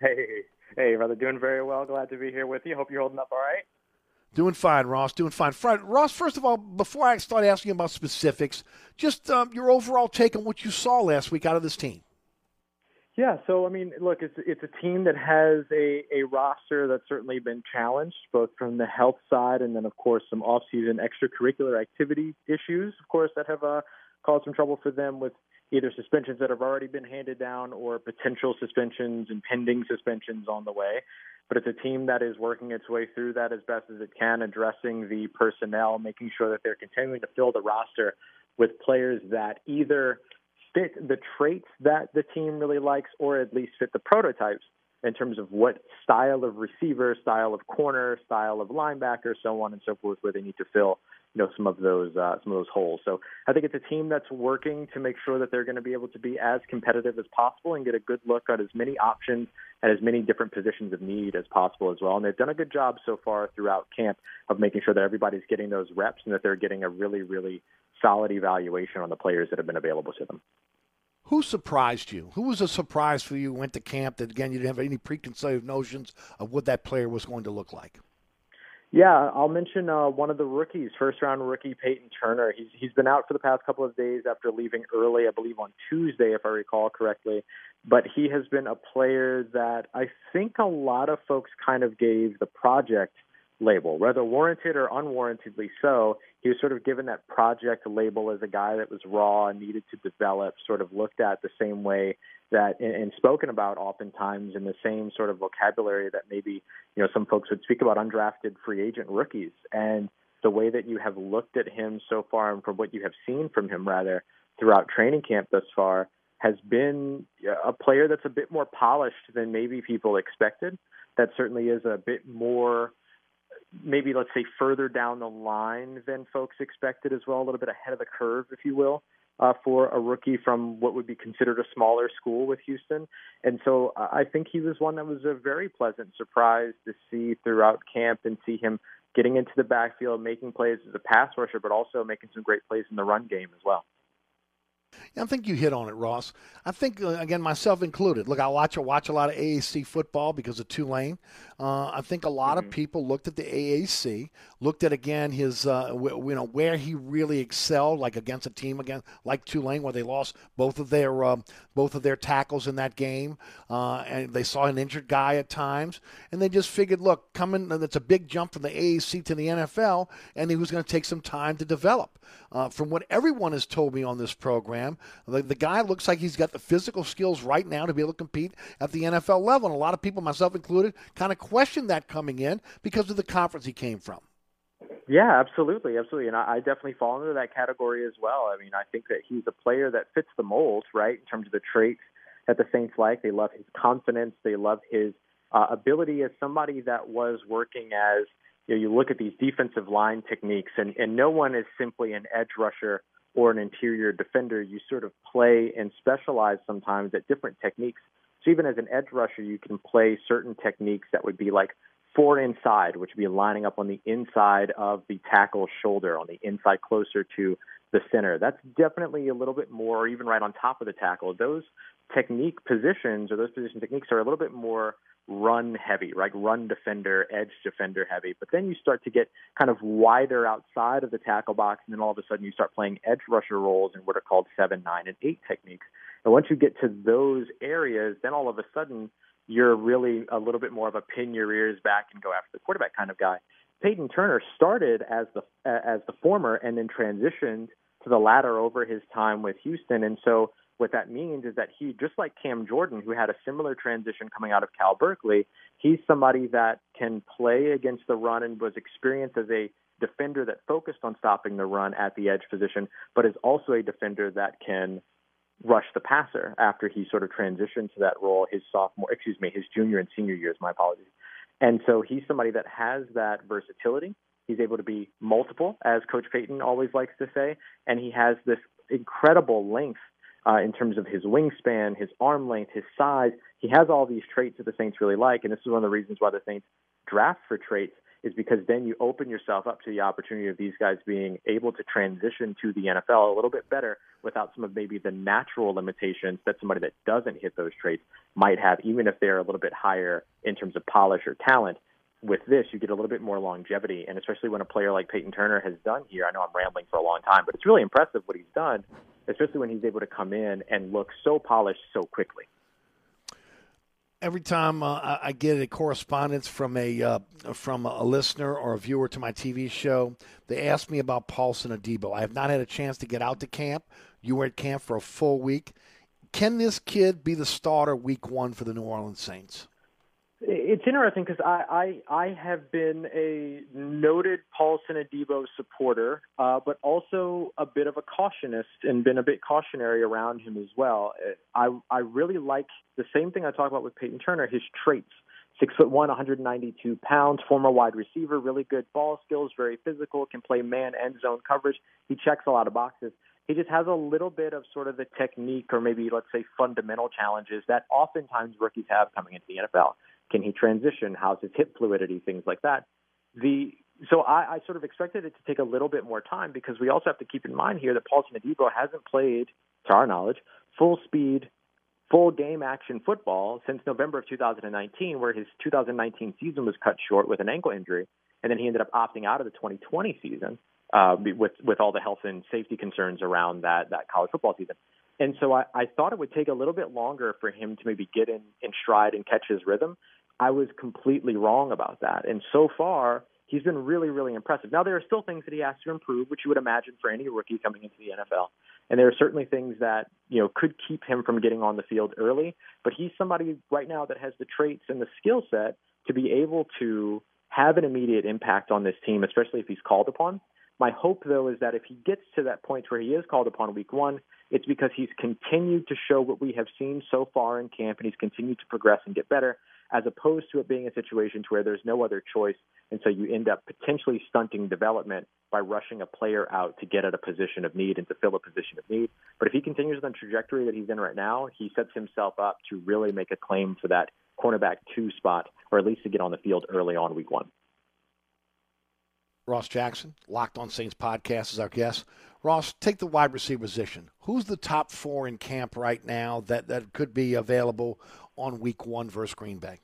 Hey, hey, brother, doing very well. Glad to be here with you. Hope you're holding up all right. Doing fine, Ross. Doing fine. Ross, first of all, before I start asking about specifics, just um, your overall take on what you saw last week out of this team. Yeah, so I mean, look, it's it's a team that has a, a roster that's certainly been challenged, both from the health side and then, of course, some off-season extracurricular activity issues, of course, that have uh, caused some trouble for them with either suspensions that have already been handed down or potential suspensions and pending suspensions on the way. But it's a team that is working its way through that as best as it can, addressing the personnel, making sure that they're continuing to fill the roster with players that either fit the traits that the team really likes or at least fit the prototypes in terms of what style of receiver, style of corner, style of linebacker, so on and so forth, where they need to fill you know some of those uh, some of those holes. So I think it's a team that's working to make sure that they're going to be able to be as competitive as possible and get a good look at as many options and as many different positions of need as possible as well. And they've done a good job so far throughout camp of making sure that everybody's getting those reps and that they're getting a really really solid evaluation on the players that have been available to them. Who surprised you? Who was a surprise for you? Went to camp that again you didn't have any preconceived notions of what that player was going to look like. Yeah, I'll mention uh, one of the rookies, first round rookie Peyton Turner. He's he's been out for the past couple of days after leaving early, I believe on Tuesday, if I recall correctly. But he has been a player that I think a lot of folks kind of gave the project label, whether warranted or unwarrantedly so. He was sort of given that project label as a guy that was raw and needed to develop, sort of looked at the same way that and, spoken about oftentimes in the same sort of vocabulary that maybe you know some folks would speak about undrafted free agent rookies and the way that you have looked at him so far and from what you have seen from him rather throughout training camp thus far has been a player that's a bit more polished than maybe people expected. That certainly is a bit more maybe let's say further down the line than folks expected as well, a little bit ahead of the curve, if you will, uh, for a rookie from what would be considered a smaller school with Houston. And so uh, I think he was one that was a very pleasant surprise to see throughout camp and see him getting into the backfield, making plays as a pass rusher, but also making some great plays in the run game as well. I think you hit on it, Ross. I think uh, again, myself included. Look, I watch I watch a lot of AAC football because of Tulane. Uh, I think a lot mm-hmm. of people looked at the AAC, looked at again his uh, w- you know where he really excelled, like against a team again like Tulane, where they lost both of their um, both of their tackles in that game, uh, and they saw an injured guy at times, and they just figured, look, coming, that's a big jump from the AAC to the NFL, and he was going to take some time to develop. Uh, from what everyone has told me on this program, the, the guy looks like he's got the physical skills right now to be able to compete at the NFL level. And a lot of people, myself included, kind of questioned that coming in because of the conference he came from. Yeah, absolutely, absolutely, and I, I definitely fall into that category as well. I mean, I think that he's a player that fits the mold, right, in terms of the traits that the Saints like. They love his confidence. They love his uh, ability as somebody that was working as you know, you look at these defensive line techniques, and, and no one is simply an edge rusher or an interior defender. You sort of play and specialize sometimes at different techniques. So even as an edge rusher, you can play certain techniques that would be like four inside, which would be lining up on the inside of the tackle's shoulder, on the inside closer to the center. That's definitely a little bit more, even right on top of the tackle. Those technique positions or those position techniques are a little bit more run heavy, right? Run defender, edge defender heavy. But then you start to get kind of wider outside of the tackle box, and then all of a sudden you start playing edge rusher roles in what are called seven, nine, and eight techniques. And once you get to those areas, then all of a sudden you're really a little bit more of a pin your ears back and go after the quarterback kind of guy. Peyton Turner started as the as the former and then transitioned to the latter over his time with Houston, and so what that means is that he, just like Cam Jordan, who had a similar transition coming out of Cal Berkeley, he's somebody that can play against the run and was experienced as a defender that focused on stopping the run at the edge position, but is also a defender that can rush the passer after he sort of transitioned to that role his sophomore, excuse me, his junior and senior years. My apologies. And so he's somebody that has that versatility. He's able to be multiple, as Coach Payton always likes to say, and he has this incredible length uh, in terms of his wingspan, his arm length, his size. He has all these traits that the Saints really like, and this is one of the reasons why the Saints draft for traits is because then you open yourself up to the opportunity of these guys being able to transition to the NFL a little bit better without some of maybe the natural limitations that somebody that doesn't hit those traits might have, even if they're a little bit higher in terms of polish or talent. With this, you get a little bit more longevity, and especially when a player like Peyton Turner has done here. I know I'm rambling for a long time, but it's really impressive what he's done especially when he's able to come in and look so polished so quickly. Every time uh, I get a correspondence from a uh, from a listener or a viewer to my TV show, they ask me about Paulson Adebo. I have not had a chance to get out to camp. You were at camp for a full week. Can this kid be the starter week one for the New Orleans Saints? It's interesting because I, I I have been a noted Paulson Adebo supporter, uh, but also a bit of a cautionist and been a bit cautionary around him as well. I I really like the same thing I talk about with Peyton Turner, his traits. Six foot one, 192 pounds, former wide receiver, really good ball skills, very physical, can play man and zone coverage. He checks a lot of boxes. He just has a little bit of sort of the technique or maybe let's say fundamental challenges that oftentimes rookies have coming into the NFL can he transition? How's his hip fluidity? Things like that. The so I, I sort of expected it to take a little bit more time because we also have to keep in mind here that Paulson Adebo hasn't played, to our knowledge, full speed, full game action football since November of 2019, where his 2019 season was cut short with an ankle injury, and then he ended up opting out of the 2020 season uh, with with all the health and safety concerns around that that college football season. And so I, I thought it would take a little bit longer for him to maybe get in, in stride and catch his rhythm. I was completely wrong about that. And so far, he's been really, really impressive. Now, there are still things that he has to improve, which you would imagine for any rookie coming into the NFL. And there are certainly things that, you know, could keep him from getting on the field early. But he's somebody right now that has the traits and the skill set to be able to have an immediate impact on this team, especially if he's called upon. My hope, though, is that if he gets to that point where he is called upon week one, it's because he's continued to show what we have seen so far in camp and he's continued to progress and get better as opposed to it being a situation to where there's no other choice. And so you end up potentially stunting development by rushing a player out to get at a position of need and to fill a position of need. But if he continues on the trajectory that he's in right now, he sets himself up to really make a claim for that cornerback two spot, or at least to get on the field early on week one. Ross Jackson, Locked on Saints podcast, is our guest. Ross, take the wide receiver position. Who's the top four in camp right now that, that could be available on week one versus Green Bay?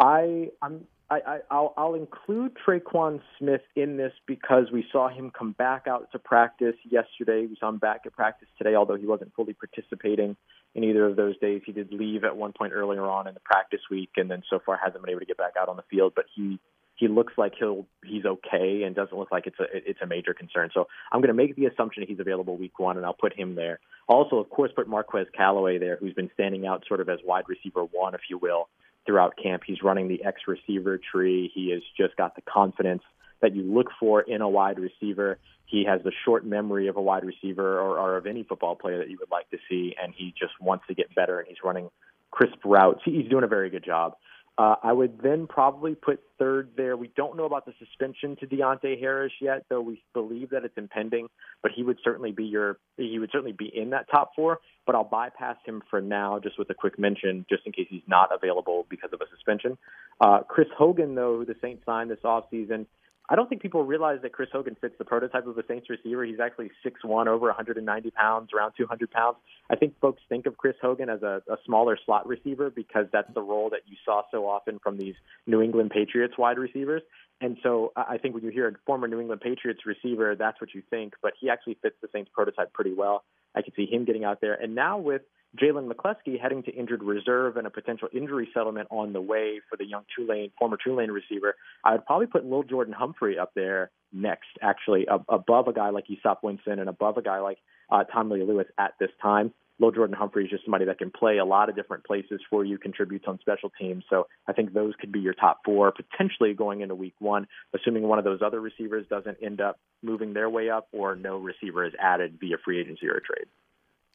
I I'm I, I will I'll include Tre'Quan Smith in this because we saw him come back out to practice yesterday. We saw him back at practice today, although he wasn't fully participating in either of those days. He did leave at one point earlier on in the practice week, and then so far hasn't been able to get back out on the field. But he he looks like he'll he's okay and doesn't look like it's a it's a major concern. So I'm going to make the assumption he's available week one, and I'll put him there. Also, of course, put Marquez Callaway there, who's been standing out sort of as wide receiver one, if you will, throughout camp. He's running the X receiver tree. He has just got the confidence that you look for in a wide receiver. He has the short memory of a wide receiver or, or of any football player that you would like to see, and he just wants to get better. And he's running crisp routes. He's doing a very good job. Uh, I would then probably put third there. We don't know about the suspension to Deonte Harris yet, though we believe that it's impending. But he would certainly be your he would certainly be in that top four. But I'll bypass him for now, just with a quick mention, just in case he's not available because of a suspension. Uh, Chris Hogan, though, who the Saints signed this offseason, I don't think people realize that Chris Hogan fits the prototype of a Saints receiver. He's actually 6'1", over 190 pounds, around 200 pounds. I think folks think of Chris Hogan as a, a smaller slot receiver because that's the role that you saw so often from these New England Patriots wide receivers. And so I think when you hear a former New England Patriots receiver, that's what you think. But he actually fits the Saints prototype pretty well. I can see him getting out there. And now with Jalen McCleskey heading to injured reserve and a potential injury settlement on the way for the young Tulane, former Tulane receiver, I would probably put Lil Jordan Humphrey up there next, actually, above a guy like Easop Winston and above a guy like uh, Tommy Lee Lewis at this time. Lil Jordan Humphrey is just somebody that can play a lot of different places for you, contributes on special teams. So I think those could be your top four, potentially going into week one, assuming one of those other receivers doesn't end up moving their way up or no receiver is added via free agency or a trade.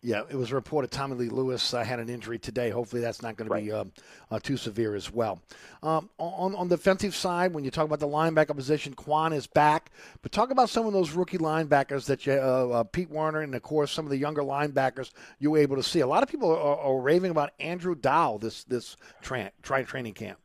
Yeah, it was reported Tommy Lee Lewis uh, had an injury today. Hopefully, that's not going to be uh, uh, too severe as well. Um, on on the defensive side, when you talk about the linebacker position, Kwon is back. But talk about some of those rookie linebackers that you, uh, uh, Pete Werner, and of course some of the younger linebackers you were able to see. A lot of people are, are raving about Andrew Dowell this this tra- training camp.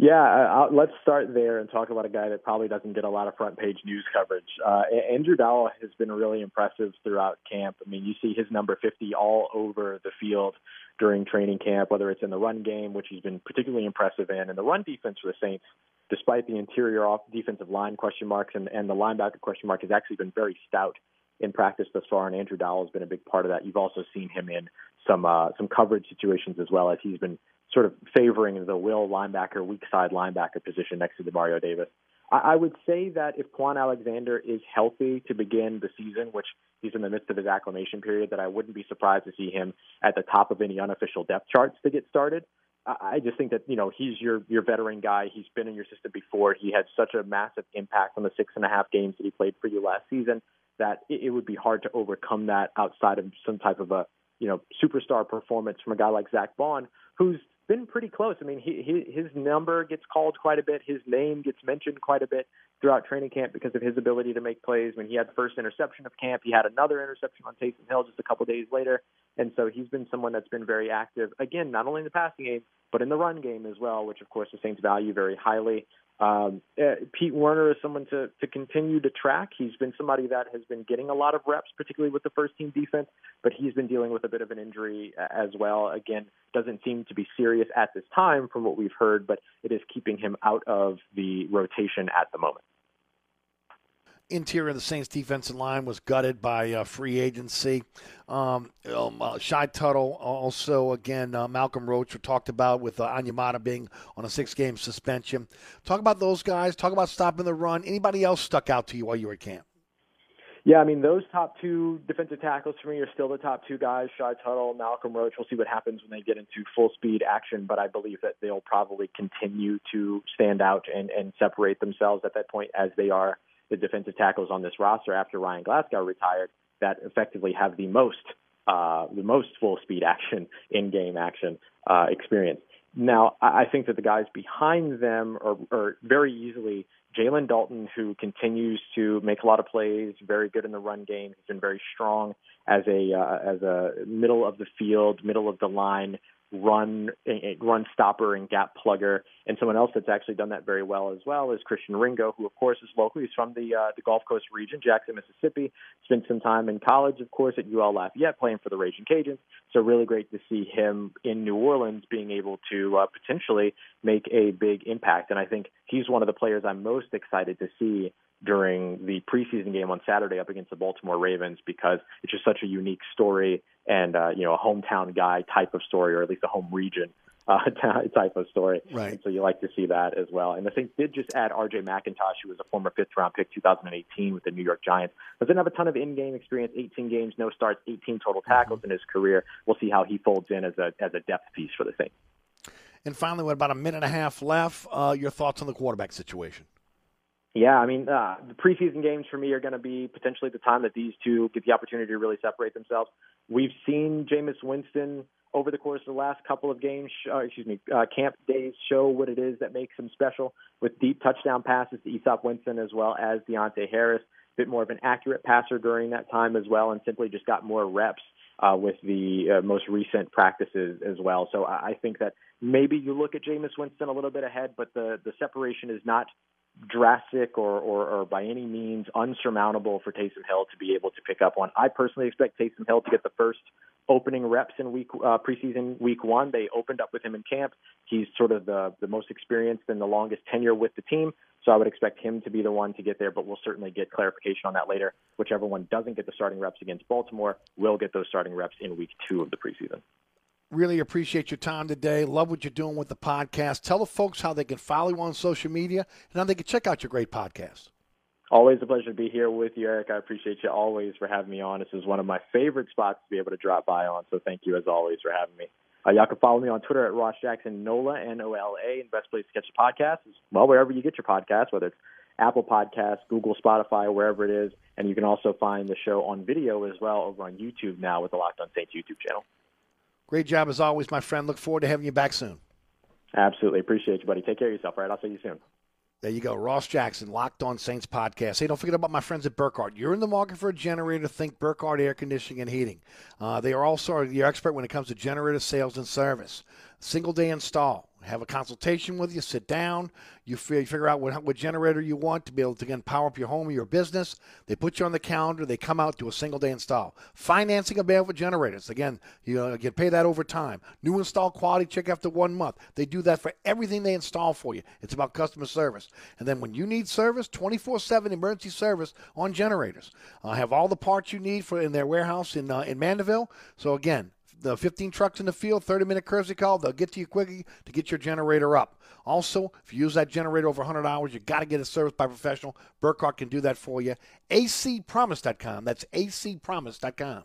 Yeah, I'll, let's start there and talk about a guy that probably doesn't get a lot of front page news coverage. Uh, Andrew Dowell has been really impressive throughout camp. I mean, you see his number 50 all over the field during training camp, whether it's in the run game, which he's been particularly impressive in, and the run defense for the Saints, despite the interior off defensive line question marks and, and the linebacker question mark, has actually been very stout in practice thus far, and Andrew Dowell has been a big part of that. You've also seen him in some uh, some coverage situations as well as he's been sort of favoring the will linebacker, weak side linebacker position next to Demario Davis. I, I would say that if Kwon Alexander is healthy to begin the season, which he's in the midst of his acclimation period, that I wouldn't be surprised to see him at the top of any unofficial depth charts to get started. I just think that you know he's your your veteran guy. He's been in your system before. He had such a massive impact on the six and a half games that he played for you last season that it, it would be hard to overcome that outside of some type of a you know superstar performance from a guy like Zack Baun, who's been pretty close. I mean, he, he, his number gets called quite a bit. His name gets mentioned quite a bit throughout training camp because of his ability to make plays. When he had the first interception of camp, he had another interception on Taysom Hill just a couple days later. And so he's been someone that's been very active, again, not only in the passing game, but in the run game as well, which of course the Saints value very highly. Um, uh, Pete Werner is someone to, to continue to track. He's been somebody that has been getting a lot of reps, particularly with the first team defense, but he's been dealing with a bit of an injury as well. Again, doesn't seem to be serious at this time from what we've heard, but it is keeping him out of the rotation at the moment interior of the Saints defensive line was gutted by uh, free agency. Um, um, uh, Shy Tuttle, also again uh, Malcolm Roach, we talked about with uh, Onyemata being on a six-game suspension. Talk about those guys. Talk about stopping the run. Anybody else stuck out to you while you were at camp? Yeah, I mean those top two defensive tackles for me are still the top two guys: Shy Tuttle, Malcolm Roach. We'll see what happens when they get into full speed action, but I believe that they'll probably continue to stand out and, and separate themselves at that point as they are the defensive tackles on this roster after Ryan Glasgow retired that effectively have the most uh, the most full speed action [LAUGHS] in game action uh, experience. Now, I think that the guys behind them are, are very easily Jalen Dalton, who continues to make a lot of plays, very good in the run game. He's been very strong as a uh, as a middle of the field, middle of the line run run stopper and gap plugger. And someone else that's actually done that very well as well is Christian Ringo, who of course is local. He's from the uh, the Gulf Coast region, Jackson, Mississippi. Spent some time in college, of course, at UL Lafayette, playing for the Raging Cajuns. So really great to see him in New Orleans, being able to uh, potentially make a big impact. And I think he's one of the players I'm most excited to see during the preseason game on Saturday up against the Baltimore Ravens because it's just such a unique story and uh, you know a hometown guy type of story or at least a home region uh, [LAUGHS] type of story. Right. And so you like to see that as well. And the Saints did just add R.J. McIntosh, who was a former fifth round pick 2018 with the New York Giants. Doesn't have a ton of in-game experience. 18 games, no starts, 18 total tackles mm-hmm. in his career. We'll see how he folds in as a as a depth piece for the Saints. And finally, with about a minute and a half left, uh, your thoughts on the quarterback situation? Yeah, I mean, uh, the preseason games for me are going to be potentially the time that these two get the opportunity to really separate themselves. We've seen Jameis Winston over the course of the last couple of games, uh, excuse me, uh, camp days show what it is that makes him special with deep touchdown passes to Easop Winston as well as Deonte Harris. A bit more of an accurate passer during that time as well, and simply just got more reps uh, with the uh, most recent practices as well. So I think that maybe you look at Jameis Winston a little bit ahead, but the the separation is not drastic or, or, or by any means unsurmountable for Taysom Hill to be able to pick up one. I personally expect Taysom Hill to get the first opening reps in week uh, preseason week one. They opened up with him in camp. He's sort of the the most experienced and the longest tenure with the team. So I would expect him to be the one to get there, but we'll certainly get clarification on that later. Whichever one doesn't get the starting reps against Baltimore will get those starting reps in week two of the preseason. Really appreciate your time today. Love what you're doing with the podcast. Tell the folks how they can follow you on social media and how they can check out your great podcast. Always a pleasure to be here with you, Eric. I appreciate you always for having me on. This is one of my favorite spots to be able to drop by on. So thank you as always for having me. Uh, y'all can follow me on Twitter at Ross Jackson Nola N O L A. And best place to catch a podcast is well wherever you get your podcast, whether it's Apple Podcasts, Google, Spotify, wherever it is. And you can also find the show on video as well over on YouTube now with the Locked On Saints YouTube channel. Great job as always, my friend. Look forward to having you back soon. Absolutely. Appreciate you, buddy. Take care of yourself, all right? I'll see you soon. There you go. Ross Jackson, Locked On Saints podcast. Hey, don't forget about my friends at Burkhardt. You're in the market for a generator, think Burkhardt Air Conditioning and Heating. Uh, they are also your expert when it comes to generator sales and service. Single day install have a consultation with you, sit down, you figure out what, what generator you want to be able to again power up your home or your business. They put you on the calendar, they come out, do a single day install. Financing available for generators. Again, you get pay that over time. New install quality check after one month. They do that for everything they install for you. It's about customer service. And then when you need service, 24 7 emergency service on generators. Uh, have all the parts you need for in their warehouse in, uh, in Mandeville. So again, the 15 trucks in the field, 30 minute courtesy call. They'll get to you quickly to get your generator up. Also, if you use that generator over 100 hours, you got to get it serviced by a professional. Burkhardt can do that for you. acpromise.com. That's acpromise.com.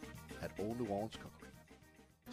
at Old New Orleans Cookery.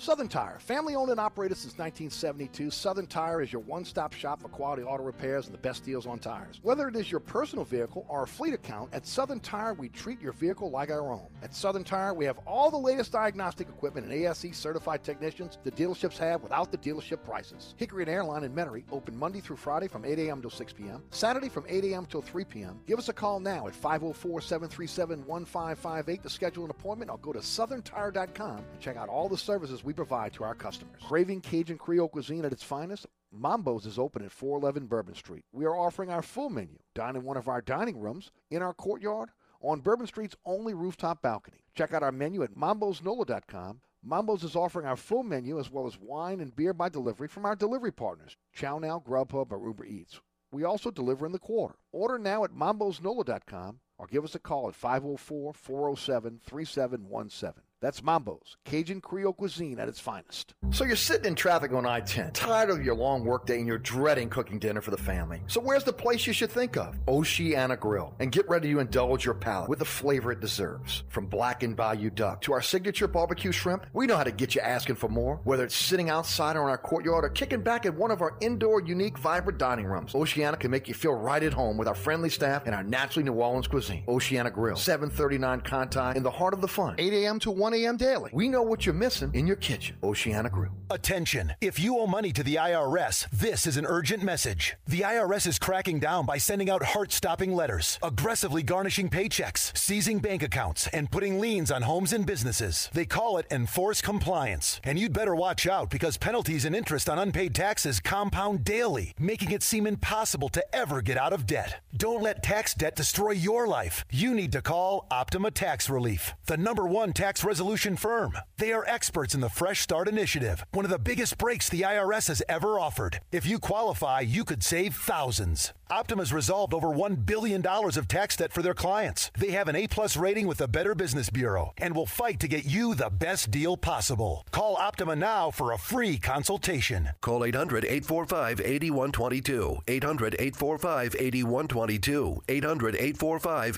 Southern Tire, family owned and operated since 1972, Southern Tire is your one stop shop for quality auto repairs and the best deals on tires. Whether it is your personal vehicle or a fleet account, at Southern Tire we treat your vehicle like our own. At Southern Tire, we have all the latest diagnostic equipment and ASE certified technicians the dealerships have without the dealership prices. Hickory and Airline in Metairie open Monday through Friday from 8 a.m. till 6 p.m., Saturday from 8 a.m. till 3 p.m. Give us a call now at 504 737 1558 to schedule an appointment or go to southerntire.com and check out all the services we provide to our customers. Craving Cajun Creole cuisine at its finest? Mambo's is open at 411 Bourbon Street. We are offering our full menu. Dine in one of our dining rooms, in our courtyard, on Bourbon Street's only rooftop balcony. Check out our menu at mambosnola.com. Mambo's is offering our full menu as well as wine and beer by delivery from our delivery partners, Chow Now, Grubhub, or Uber Eats. We also deliver in the quarter. Order now at mambosnola.com or give us a call at 504 407 3717. That's Mambo's, Cajun Creole cuisine at its finest. So you're sitting in traffic on I 10, tired of your long workday, and you're dreading cooking dinner for the family. So where's the place you should think of? Oceana Grill. And get ready to indulge your palate with the flavor it deserves. From blackened bayou duck to our signature barbecue shrimp, we know how to get you asking for more. Whether it's sitting outside or in our courtyard or kicking back at one of our indoor, unique, vibrant dining rooms, Oceana can make you feel right at home with our friendly staff and our naturally New Orleans cuisine. Oceana Grill, 739 Conti, in the heart of the fun, 8 a.m. to 1 a.m. daily. We know what you're missing in your kitchen. Oceana Grill. Attention. If you owe money to the IRS, this is an urgent message. The IRS is cracking down by sending out heart stopping letters, aggressively garnishing paychecks, seizing bank accounts, and putting liens on homes and businesses. They call it enforced compliance. And you'd better watch out because penalties and interest on unpaid taxes compound daily, making it seem impossible to ever get out of debt. Don't let tax debt destroy your life. You need to call Optima Tax Relief, the number one tax resolution firm. They are experts in the Fresh Start Initiative, one of the biggest breaks the IRS has ever offered. If you qualify, you could save thousands. Optima's resolved over $1 billion of tax debt for their clients. They have an A plus rating with the Better Business Bureau and will fight to get you the best deal possible. Call Optima now for a free consultation. Call 800 845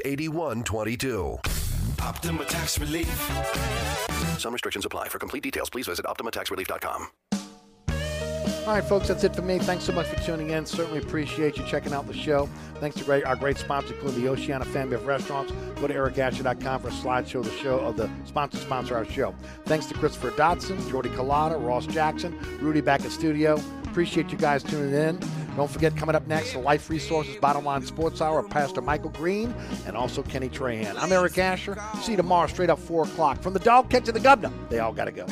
8122. 800 845 8122. 800 845 8122. Optima Tax Relief. Some restrictions apply. For complete details, please visit OptimaTaxRelief.com. All right, folks, that's it for me. Thanks so much for tuning in. Certainly appreciate you checking out the show. Thanks to our great sponsors, including the Oceana Family of Restaurants. Go to ericasher.com for a slideshow of the show of the sponsor sponsor our show. Thanks to Christopher Dotson, Jordy Culotta, Ross Jackson, Rudy back at studio. Appreciate you guys tuning in. Don't forget, coming up next, the Life Resources Bottom Line Sports Hour Pastor Michael Green and also Kenny Trahan. I'm Eric Asher. See you tomorrow, straight up 4 o'clock. From the dog catching the governor, they all got to go.